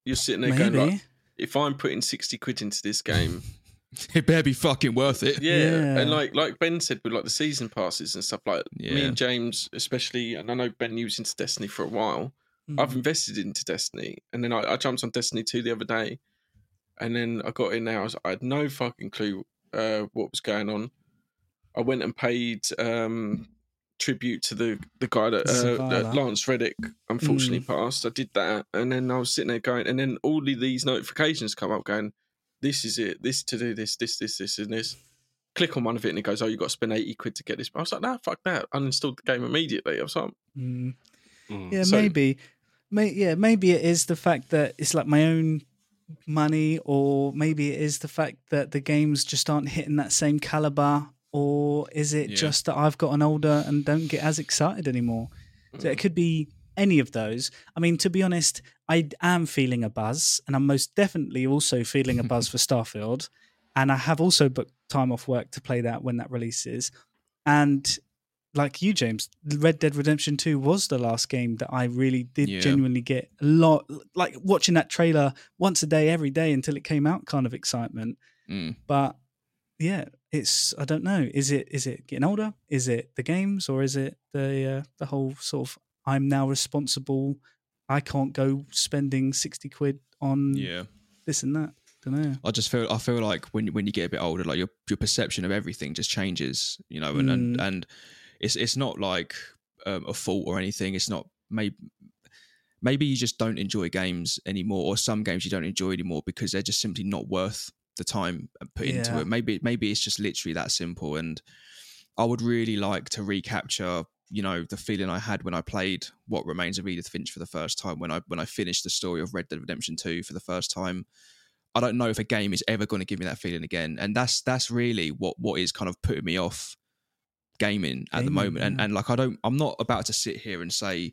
you're sitting there Maybe. going like, if I'm putting sixty quid into this game, it better be fucking worth it yeah, Yeah. and like like Ben said with like the season passes and stuff like me and James especially, and I know Ben you was into Destiny for a while. I've Mm. invested into Destiny, and then I, I jumped on Destiny two the other day, and then I got in there. I, was, I had no fucking clue uh, what was going on. I went and paid um, tribute to the the guy that, uh, that Lance Reddick unfortunately Mm. passed. I did that, and then I was sitting there going, and then all of these notifications come up going, "This is it. This to do this. This this this and this." Click on one of it, and it goes, "Oh, you got to spend eighty quid to get this." I was like, "Nah, fuck that." Uninstalled the game immediately. I was like, Mm. Mm. Yeah, So- maybe. May, yeah, maybe it is the fact that it's like my own money, or maybe it is the fact that the games just aren't hitting that same caliber, or is it Yeah. just that I've gotten older and don't get as excited anymore? So it could be any of those. I mean, to be honest, I am feeling a buzz, and I'm most definitely also feeling a buzz for Starfield. And I have also booked time off work to play that when that releases. And like you, James, Red Dead Redemption 2 was the last game that I really did Yeah. genuinely get a lot like watching that trailer once a day, every day until it came out kind of excitement. Mm. But yeah, it's I don't know. Is it is it getting older? Is it the games or is it the uh, the whole sort of I'm now responsible. I can't go spending sixty quid on yeah this and that. Don't know. I just feel I feel like when when you get a bit older, like your your perception of everything just changes, you know, and and, Mm. and it's it's not like um, a fault or anything. It's not maybe maybe you just don't enjoy games anymore, or some games you don't enjoy anymore because they're just simply not worth the time uh, put into it. Maybe maybe it's just literally that simple. And I would really like to recapture, you know, the feeling I had when I played What Remains of Edith Finch for the first time, when I when I finished the story of Red Dead Redemption Two for the first time. I don't know if a game is ever going to give me that feeling again, and that's that's really what what is kind of putting me off gaming at the Gaming, moment. And and like I don't, I'm not about to sit here and say,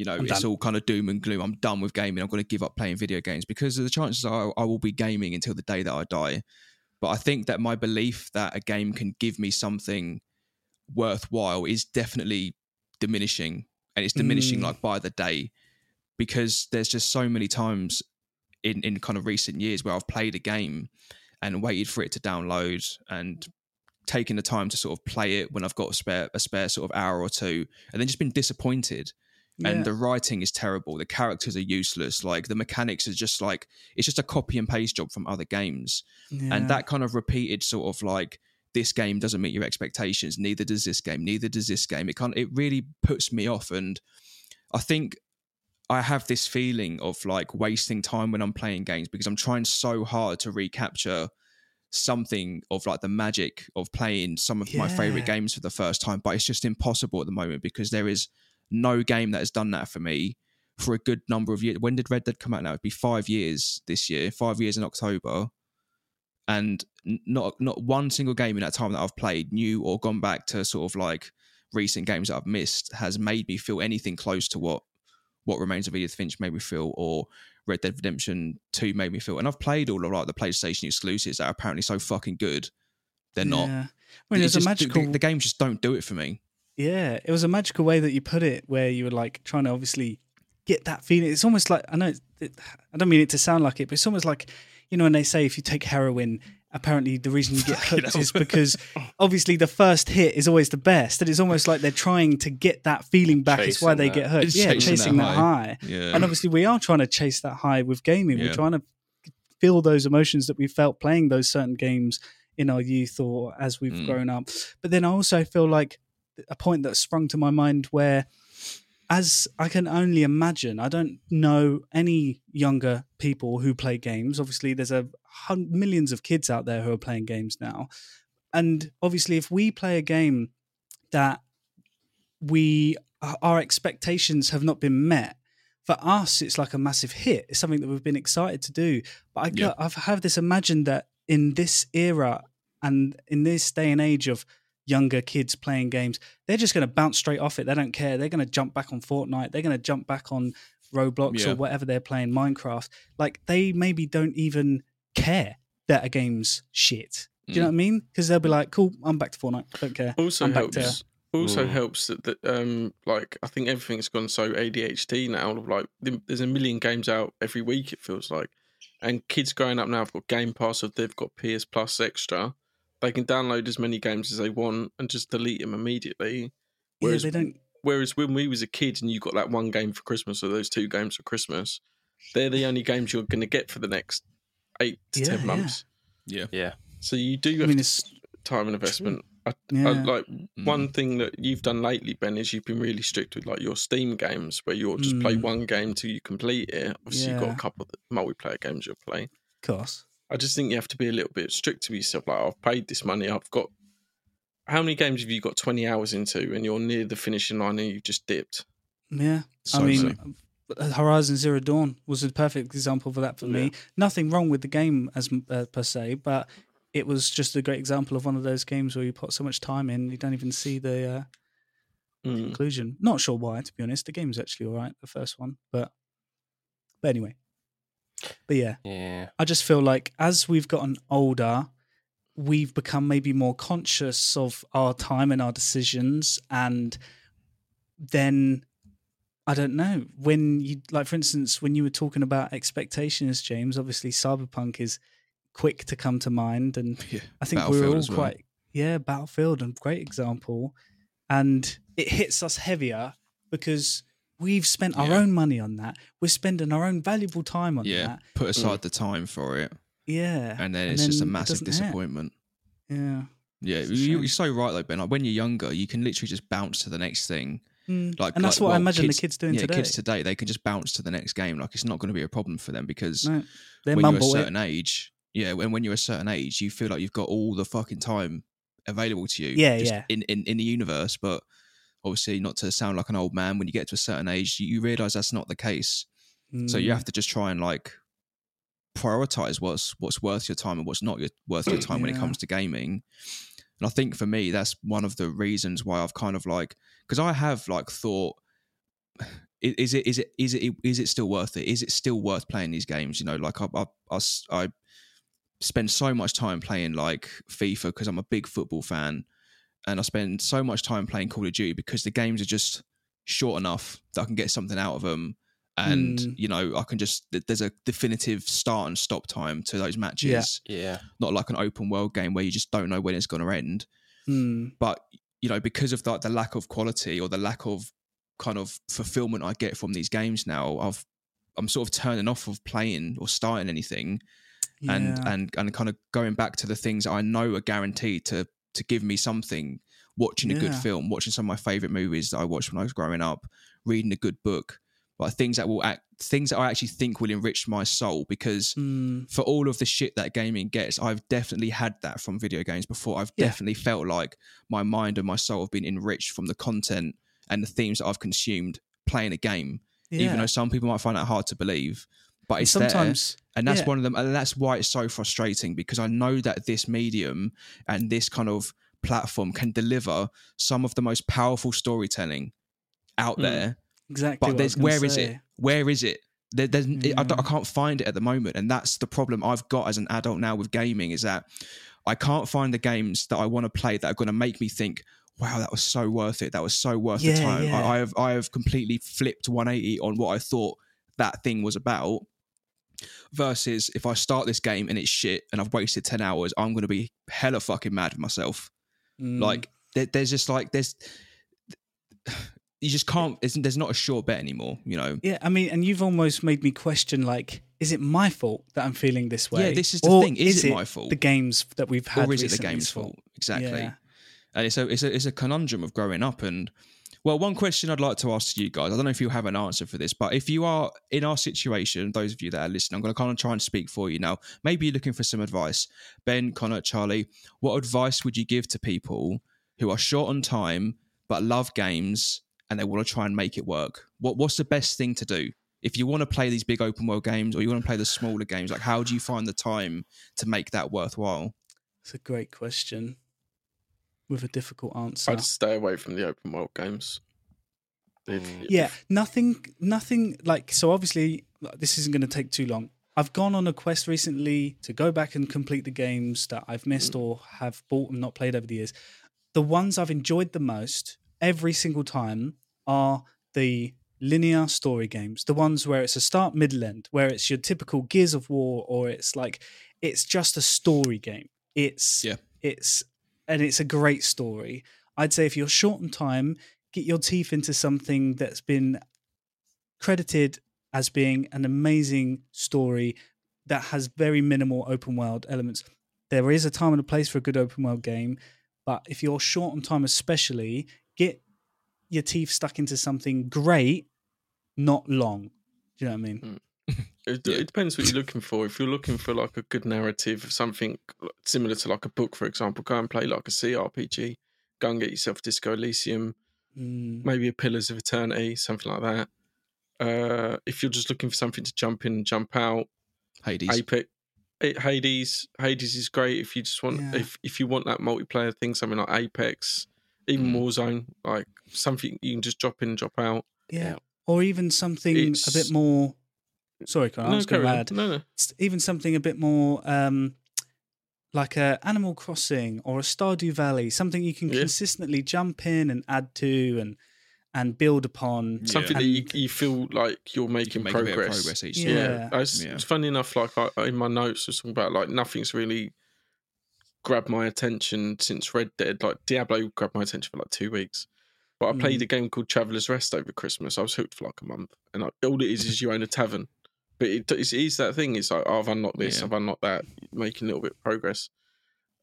you know, I'm it's done. all kind of doom and gloom. I'm done with gaming. I'm going to give up playing video games because the chances are I will be gaming until the day that I die. But I think that my belief that a game can give me something worthwhile is definitely diminishing, and it's diminishing Mm. like by the day because there's just so many times in in kind of recent years where I've played a game and waited for it to download and taken the time to sort of play it when I've got a spare a spare sort of hour or two and then just been disappointed Yeah. and the writing is terrible. The characters are useless. Like the mechanics are just like it's just a copy and paste job from other games. Yeah. and that kind of repeated sort of like this game doesn't meet your expectations. Neither does this game. Neither does this game. It kind it really puts me off. And i think i have this feeling of like wasting time when i'm playing games because i'm trying so hard to recapture something of like the magic of playing some of my favorite games for the first time but it's just impossible at the moment because there is no game that has done that for me for a good number of years when did red dead come out now it'd be five years this year five years in october and not not one single game in that time that I've played, new or gone back to sort of like recent games that I've missed, has made me feel anything close to what what Remains of Edith Finch made me feel, or Red Dead Redemption Two made me feel. And I've played all of like the PlayStation exclusives that are apparently so fucking good. They're not. Yeah. I mean, It's there's a just- the- magical. The, the games just don't do it for me. Yeah, it was a magical way that you put it, where you were like trying to obviously get that feeling. It's almost like I know it's, it, I don't mean it to sound like it, but it's almost like you know when they say if you take heroin, apparently the reason you get hooked is because obviously the first hit is always the best, and it's almost like they're trying to get that feeling back. it's why they that. get hooked. It's yeah, chasing chasing, that that, high. high. Yeah. And obviously we are trying to chase that high with gaming. Yeah. We're trying to feel those emotions that we felt playing those certain games in our youth or as we've Mm. grown up. But then I also feel like a point that sprung to my mind where as I can only imagine, I don't know any younger people who play games. Obviously, there's a hun- millions of kids out there who are playing games now, and obviously, if we play a game that we uh, our expectations have not been met, for us, it's like a massive hit. It's something that we've been excited to do. But I, Yeah. I've have this imagined that in this era and in this day and age of younger kids playing games, they're just going to bounce straight off it. They don't care. They're going to jump back on Fortnite. They're going to jump back on Roblox Yeah. or whatever they're playing, Minecraft. Like they maybe don't even care that a game's shit. Do you know Mm. what I mean? Because they'll be like, "Cool, I'm back to Fortnite. Don't care." Also I'm back to- helps. Also Mm. helps that, that um like I think everything's gone so ADHD now. Like there's a million games out every week. It feels like, and kids growing up now have got Game Pass or they've got PS Plus Extra. They can download as many games as they want and just delete them immediately. Whereas yeah, they don't. Whereas when we was a kid and you got that one game for Christmas or those two games for Christmas, they're the only games you're going to get for the next eight to Yeah, ten months. yeah. Yeah. So you do I have mean, it's time and investment. I, I, like Mm. one thing that you've done lately, Ben, is you've been really strict with like your Steam games, where you'll just play Mm. one game till you complete it. Obviously, you've got a couple of multiplayer games you'll play. of course. I just think you have to be a little bit strict to yourself. Like, I've paid this money. I've got. How many games have you got 20 hours into and you're near the finishing line and you've just dipped? Yeah. So I mean, so. uh, Horizon Zero Dawn was a perfect example for that for me. Nothing wrong with the game as uh, per se, but it was just a great example of one of those games where you put so much time in, you don't even see the uh, Mm. conclusion. Not sure why, to be honest. The game's actually all right, the first one, but but anyway. But yeah, Yeah. I just feel like as we've gotten older, we've become maybe more conscious of our time and our decisions. And then I don't know when you, like, for instance, when you were talking about expectations, James, obviously Cyberpunk is quick to come to mind. And Yeah. I think we're all well. quite, yeah, Battlefield, and great example. And it hits us heavier because we've spent our Yeah. own money on that. We're spending our own valuable time on Yeah. that. Put aside the time for it, Yeah. and then it's just a massive disappointment. Yeah. Yeah, you, you're so right though, Ben. Like when you're younger, you can literally just bounce to the next thing. Mm. Like, and that's like, what I imagine kids- the kids doing yeah, today. kids today they can just bounce to the next game. Like it's not going to be a problem for them because no, when you're a mumble certain it. age, yeah, when when you're a certain age, you feel like you've got all the fucking time available to you. Yeah, just yeah. In, in in the universe, but obviously not to sound like an old man. When you get to a certain age, you, you realize that's not the case. So you Mm. have to just try and like prioritize what's what's worth your time and what's not your, worth your time when it comes to gaming. And I think for me, that's one of the reasons why I've kind of like because I have like thought, is it is it is it is it still worth it? Is it still worth playing these games? You know, like I I I spend so much time playing like FIFA because I'm a big football fan, and I spend so much time playing Call of Duty because the games are just short enough that I can get something out of them. And Mm. you know, I can just there's a definitive start and stop time to those matches. Yeah. yeah. Not like an open world game where you just don't know when it's going to end Mm. but you know because of like the lack of quality or the lack of kind of fulfillment I get from these games now I've I'm sort of turning off of playing or starting anything and and and kind of going back to the things I know are guaranteed to to give me something watching a good film watching some of my favorite movies that I watched when I was growing up reading a good book like things that will act things that I actually think will enrich my soul because Mm. for all of the shit that gaming gets, I've definitely had that from video games before. I've Yeah. definitely felt like my mind and my soul have been enriched from the content and the themes that I've consumed playing a game. yeah. Even though some people might find that hard to believe, but it's there. sometimes And that's yeah. one of them, and that's why it's so frustrating because I know that this medium and this kind of platform can deliver some of the most powerful storytelling out Mm, there exactly. but there's where is it? Where is it? There, there's, it- I, I can't find it at the moment, and that's the problem I've got as an adult now with gaming is that I can't find the games that I want to play that are going to make me think, wow, that was so worth it. That was so worth Yeah, the time. yeah. I, I have I have completely flipped 180 on what I thought that thing was about. Versus if I start this game and it's shit and I've wasted 10 hours, I'm going to be hella fucking mad at myself. Mm. Like there, there's just like there's you just can't. There's, there's not a short bet anymore. You know. Yeah, I mean, and you've almost made me question like, is it my fault that I'm feeling this way? Yeah, this is the Or thing. Is it my fault? The games that we've had, or is it the game's fault? Exactly. Yeah. And it's a, it's a it's a conundrum of growing up. And well, one question I'd like to ask you guys. I don't know if you have an answer for this, but if you are in our situation, those of you that are listening, I'm going to kind of try and speak for you now. Maybe you're looking for some advice. Ben, Connor, Charlie, what advice would you give to people who are short on time but love games and they want to try and make it work? What what's the best thing to do? If you want to play these big open world games or you want to play the smaller games, like how do you find the time to make that worthwhile? It's a great question with a difficult answer. I'd stay away from the open world games. If- Mm. yeah, nothing, nothing like. So obviously, this isn't going to take too long. I've gone on a quest recently to go back and complete the games that I've missed or have bought and not played over the years. The ones I've enjoyed the most every single time are the linear story games, the ones where it's a start, middle, end, where it's your typical Gears of War, or it's like it's just a story game. It's Yeah. it's and it's a great story. I'd say if you're short on time, get your teeth into something that's been credited as being an amazing story that has very minimal open world elements. There is a time and a place for a good open world game, but if you're short on time, especially, get your teeth stuck into something great, not long. Do you know what I mean? Hmm. It, Yeah. it depends what you're looking for. If you're looking for like a good narrative something similar to like a book, for example, go and play like a CRPG. Go and get yourself Disco Elysium, Mm. maybe a Pillars of Eternity, something like that. Uh, if you're just looking for something to jump in and jump out, Hades. Apex, eh, Hades, Hades is great. If you just want, Yeah. if if you want that multiplayer thing, something like Apex, even Mm. Warzone, like something you can just drop in and drop out. Yeah. Or even something a bit more. Sorry, Connor, I was going carry to add. No, no. s- even something a bit more um, like a Animal Crossing or a Stardew Valley, something you can Yeah. consistently jump in and add to and and build upon. Something that you, you feel like you're making can make a progress. progress each Yeah. time. Yeah, it's, Yeah. it's funny enough. Like I, in my notes, I was talking about like nothing's really grabbed my attention since Red Dead. Like Diablo grabbed my attention for like two weeks, but I Mm. played a game called Traveller's Rest over Christmas. I was hooked for like a month, and like, all it is is you own a tavern. But it, it's, it's that thing. It's like oh, I've unlocked this, Yeah. I've unlocked that, making a little bit of progress.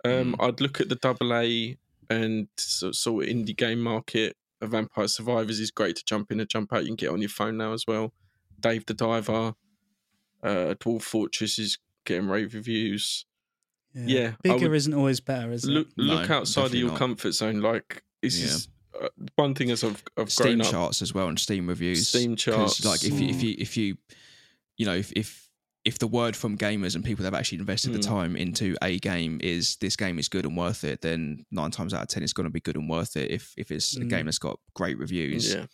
Um, Mm. I'd look at the double A and sort sort of indie game market. A Vampire Survivors is great to jump in and jump out. You can get on your phone now as well. Dave the Diver, uh, Dwarf Fortress is getting rave reviews. Yeah, I bigger would- isn't always better, is Look, it? look No, outside of your not. comfort zone. Like this Yeah. is uh, one thing as I've, I've Steam grown up. charts as well and Steam reviews. Steam charts. Like if you if you if you you know if if if the word from gamers and people that have actually invested the Mm. time into a game is this game is good and worth it, then nine times out of ten it's going to be good and worth it. If if it's a Mm. game that's got great reviews, Yeah,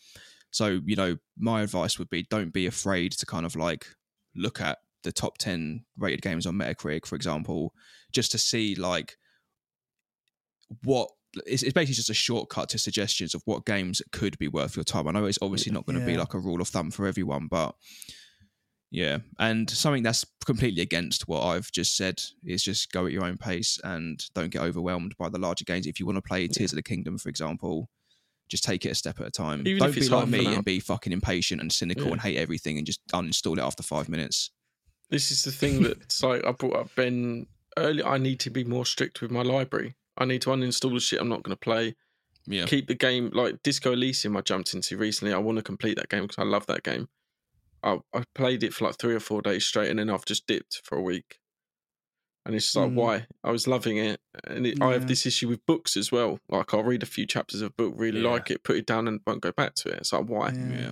So, you know, my advice would be don't be afraid to kind of like look at the top 10 rated games on Metacritic, for example, just to see like what it's, it's basically just a shortcut to suggestions of what games could be worth your time. I know it's obviously not going to be like a rule of thumb for everyone, but yeah. And something that's completely against what I've just said is just go at your own pace and don't get overwhelmed by the larger games. If you want to play Tears of the Kingdom, for example, just take it a step at a time. Even Don't if be it's like me and be fucking impatient and cynical Yeah. and hate everything and just uninstall it after five minutes. this is the thing that's like I brought up Ben earlier. I need to be more strict with my library. I need to uninstall the shit I'm not going to play. Yeah. Keep the game like Disco Elysium. I jumped into recently. I want to complete that game because I love that game. I, I played it for like three or four days straight, and then I've just dipped for a week. And it's like, Mm. why? I was loving it, and it, I have this issue with books as well. Like I'll read a few chapters of a book, really Yeah. like it, put it down, and won't go back to it. It's like why? Yeah. Yeah.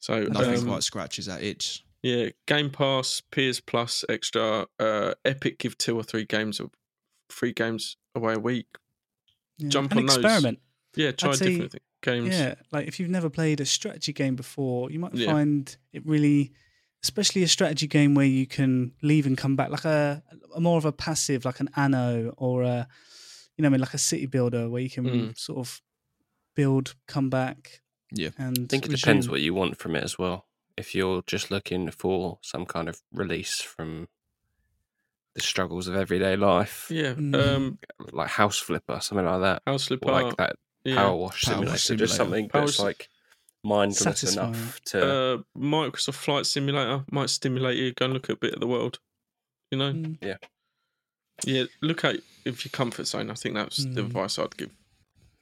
So Nothing um, quite scratches that itch. yeah, Game Pass, PS Plus, extra. Uh, Epic give two or three games, or three games away a week. Yeah. Jump An on those. experiment. Yeah, try I'd say- different th- games. Yeah, like if you've never played a strategy game before, you might Yeah. find it really, especially a strategy game where you can leave and come back, like a, a more of a passive, like an Anno or a, you know, I mean, like a city builder where you can Mm. sort of build, come back. Yeah. and I think it depends what you want from it as well. If you're just looking for some kind of release from the struggles of everyday life, Yeah. Mm. Um, like House Flipper, something like that, House Flipper. or like that yeah. Power Wash Power simulator, Wash just something Power that's like mindfulness Satisfying. enough to. uh, Microsoft Flight Simulator might stimulate you. Go and look at a bit of the world. You know. Mm. Yeah. Look at if your comfort zone. I think that's the Mm. advice I'd give.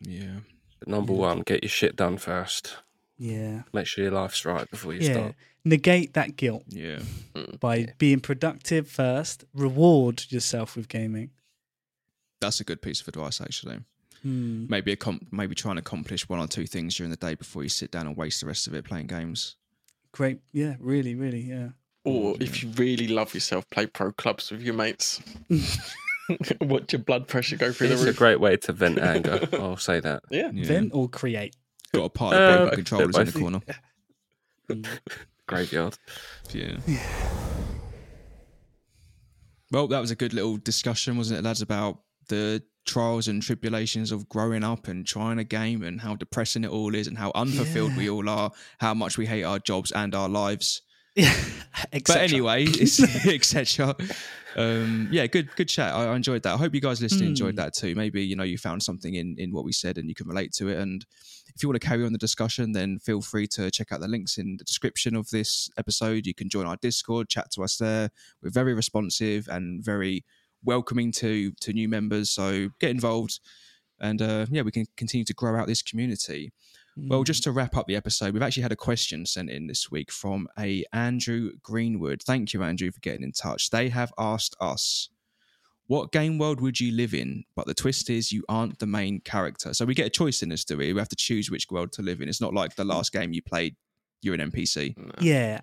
Yeah. but number one, get your shit done first. Yeah. Make sure your life's right before you Yeah. start. Negate that guilt Yeah. by Yeah. being productive first. Reward yourself with gaming. That's a good piece of advice, actually. Hmm. Maybe a com- maybe try and accomplish one or two things during the day before you sit down and waste the rest of it playing games. Great. Yeah. Really. Really. Yeah. Or Mm, if you really love yourself, play pro clubs with your mates. Watch your blood pressure go through It's the roof. It's a great way to vent anger. I'll say that. Yeah. Yeah. Vent or create. Got a pile of Uh, broken both- controllers in the corner. Mm. Graveyard. Yeah. Well, that was a good little discussion, wasn't it, lads, about the trials and tribulations of growing up and trying a game and how depressing it all is and how unfulfilled we all are, how much we hate our jobs and our lives. Yeah. But anyway, etc. Um, yeah, good good chat. I, I enjoyed that. I hope you guys listening enjoyed Mm. that too. Maybe you know you found something in in what we said and you can relate to it. And if you want to carry on the discussion, then feel free to check out the links in the description of this episode. You can join our Discord, chat to us there. We're very responsive and very welcoming to to new members. So get involved, and uh, yeah, we can continue to grow out this community. Well, just to wrap up the episode, we've actually had a question sent in this week from a Andrew Greenwood. Thank you, Andrew, for getting in touch. They have asked us, "What game world would you live in?" But the twist is, you aren't the main character. So we get a choice in this, do we? We have to choose which world to live in. It's not like the last game you played. You're an NPC. No. Yeah.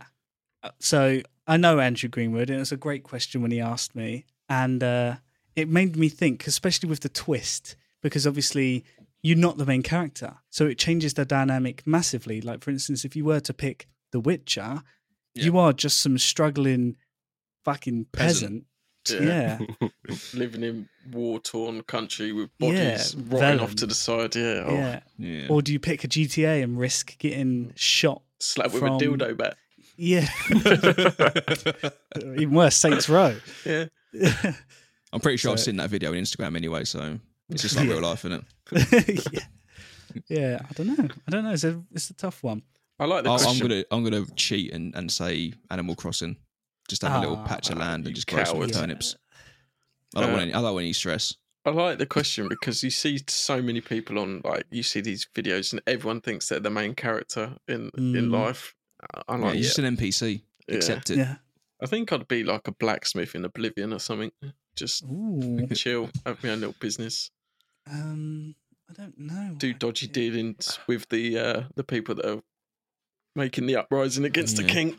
Uh, So I know Andrew Greenwood, and it's a great question when he asked me, and uh, it made me think, especially with the twist, because obviously you're not the main character, so it changes the dynamic massively. Like for instance, if you were to pick The Witcher, you are just some struggling fucking Peasant. peasant. Yeah. Yeah, Living in war torn country with Yeah, bodies rotting off to the side. Yeah. Oh, yeah. Yeah. Or do you pick a GTA and risk getting shot? Slap with a dildo bat. Yeah, even worse, Saints Row. Yeah. I'm pretty sure I've seen that video on Instagram anyway. So it's just like real life, isn't it? yeah. yeah, I don't know. I don't know. It's a it's a tough one. I like the I'll- I'm gonna I'm gonna cheat and, and say Animal Crossing. Just have a little Ah, patch of land you and just grow some coward. turnips. I don't Uh, want any. I don't want any stress. I like the question because you see so many people on like you see these videos and everyone thinks they're the main character in in Mm. life. I- I'm Yeah, like, you're yeah, just an NPC. yeah. Accept it. Yeah. I think I'd be like a blacksmith in Oblivion or something. Just Ooh. chill, have my own little business, Um, I don't know. do dodgy dealings with the uh the people that are making the uprising against the Yeah. king.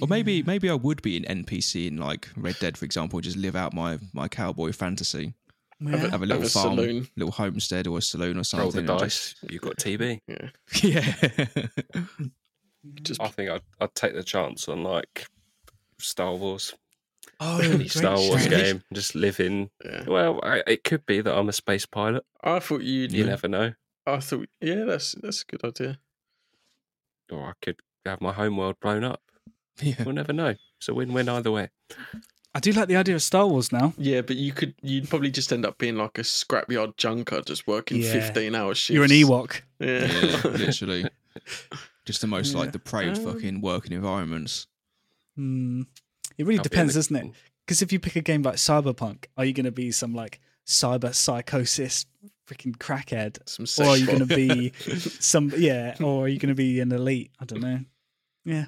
Or maybe maybe I would be an NPC in like Red Dead, for example, just live out my my cowboy fantasy. Yeah. Have a little Have a farm, saloon. little homestead or a saloon or Roll something. the and dice. You've got TB. Yeah, Just, yeah. just I think I'd, I'd take the chance on like Star Wars, oh, any Star Wars shout. game. Just live in. yeah. Well, I, it could be that I'm a space pilot. I thought you'd. You never know. I thought, yeah, that's that's a good idea. Or I could have my home world blown up. yeah. We'll never know. It's a win-win either way. I do like the idea of Star Wars now. Yeah, but you could you'd probably just end up being like a scrapyard junker, just working Yeah. fifteen hour shifts. You're an Ewok. Yeah, yeah, literally. Just the most Yeah. like depraved Um, fucking working environments. Hmm. It really I'll depends, the- doesn't it? Because if you pick a game like Cyberpunk, are you going to be some like cyber psychosis, freaking crackhead, Some or are you going to be some yeah, or are you going to be an elite? I don't know. Yeah,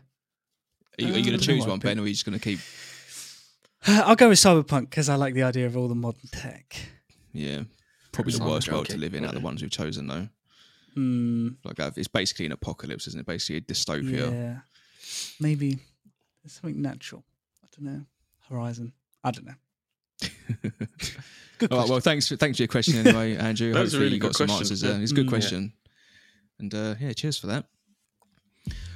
Are you, you Uh, going to choose one, I'd Ben, or are you just going to keep? I'll go with Cyberpunk because I like the idea of all the modern tech. Yeah, probably the worst world to live in out of the ones we've chosen, though. Hmm. Like that, it's basically an apocalypse, isn't it? Basically a dystopia. Yeah, maybe there's something natural. I don't know. Horizon. I don't know. Good All right, well, thanks for, thanks for your question anyway, Andrew. That was a really you got good some question. answers there. Yeah. It's a good Mm. question. And uh, yeah, cheers for that.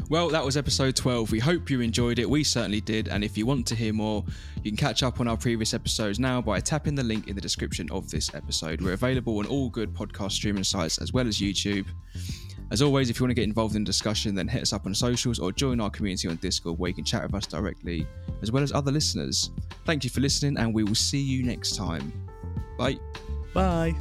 Well, that was episode 12. We hope you enjoyed it. We certainly did. And if you want to hear more, you can catch up on our previous episodes now by tapping the link in the description of this episode. We're available on all good podcast streaming sites as well as YouTube. As always, if you want to get involved in the discussion, then hit us up on socials or join our community on Discord where you can chat with us directly, as well as other listeners. Thank you for listening, and we will see you next time. Bye. Bye.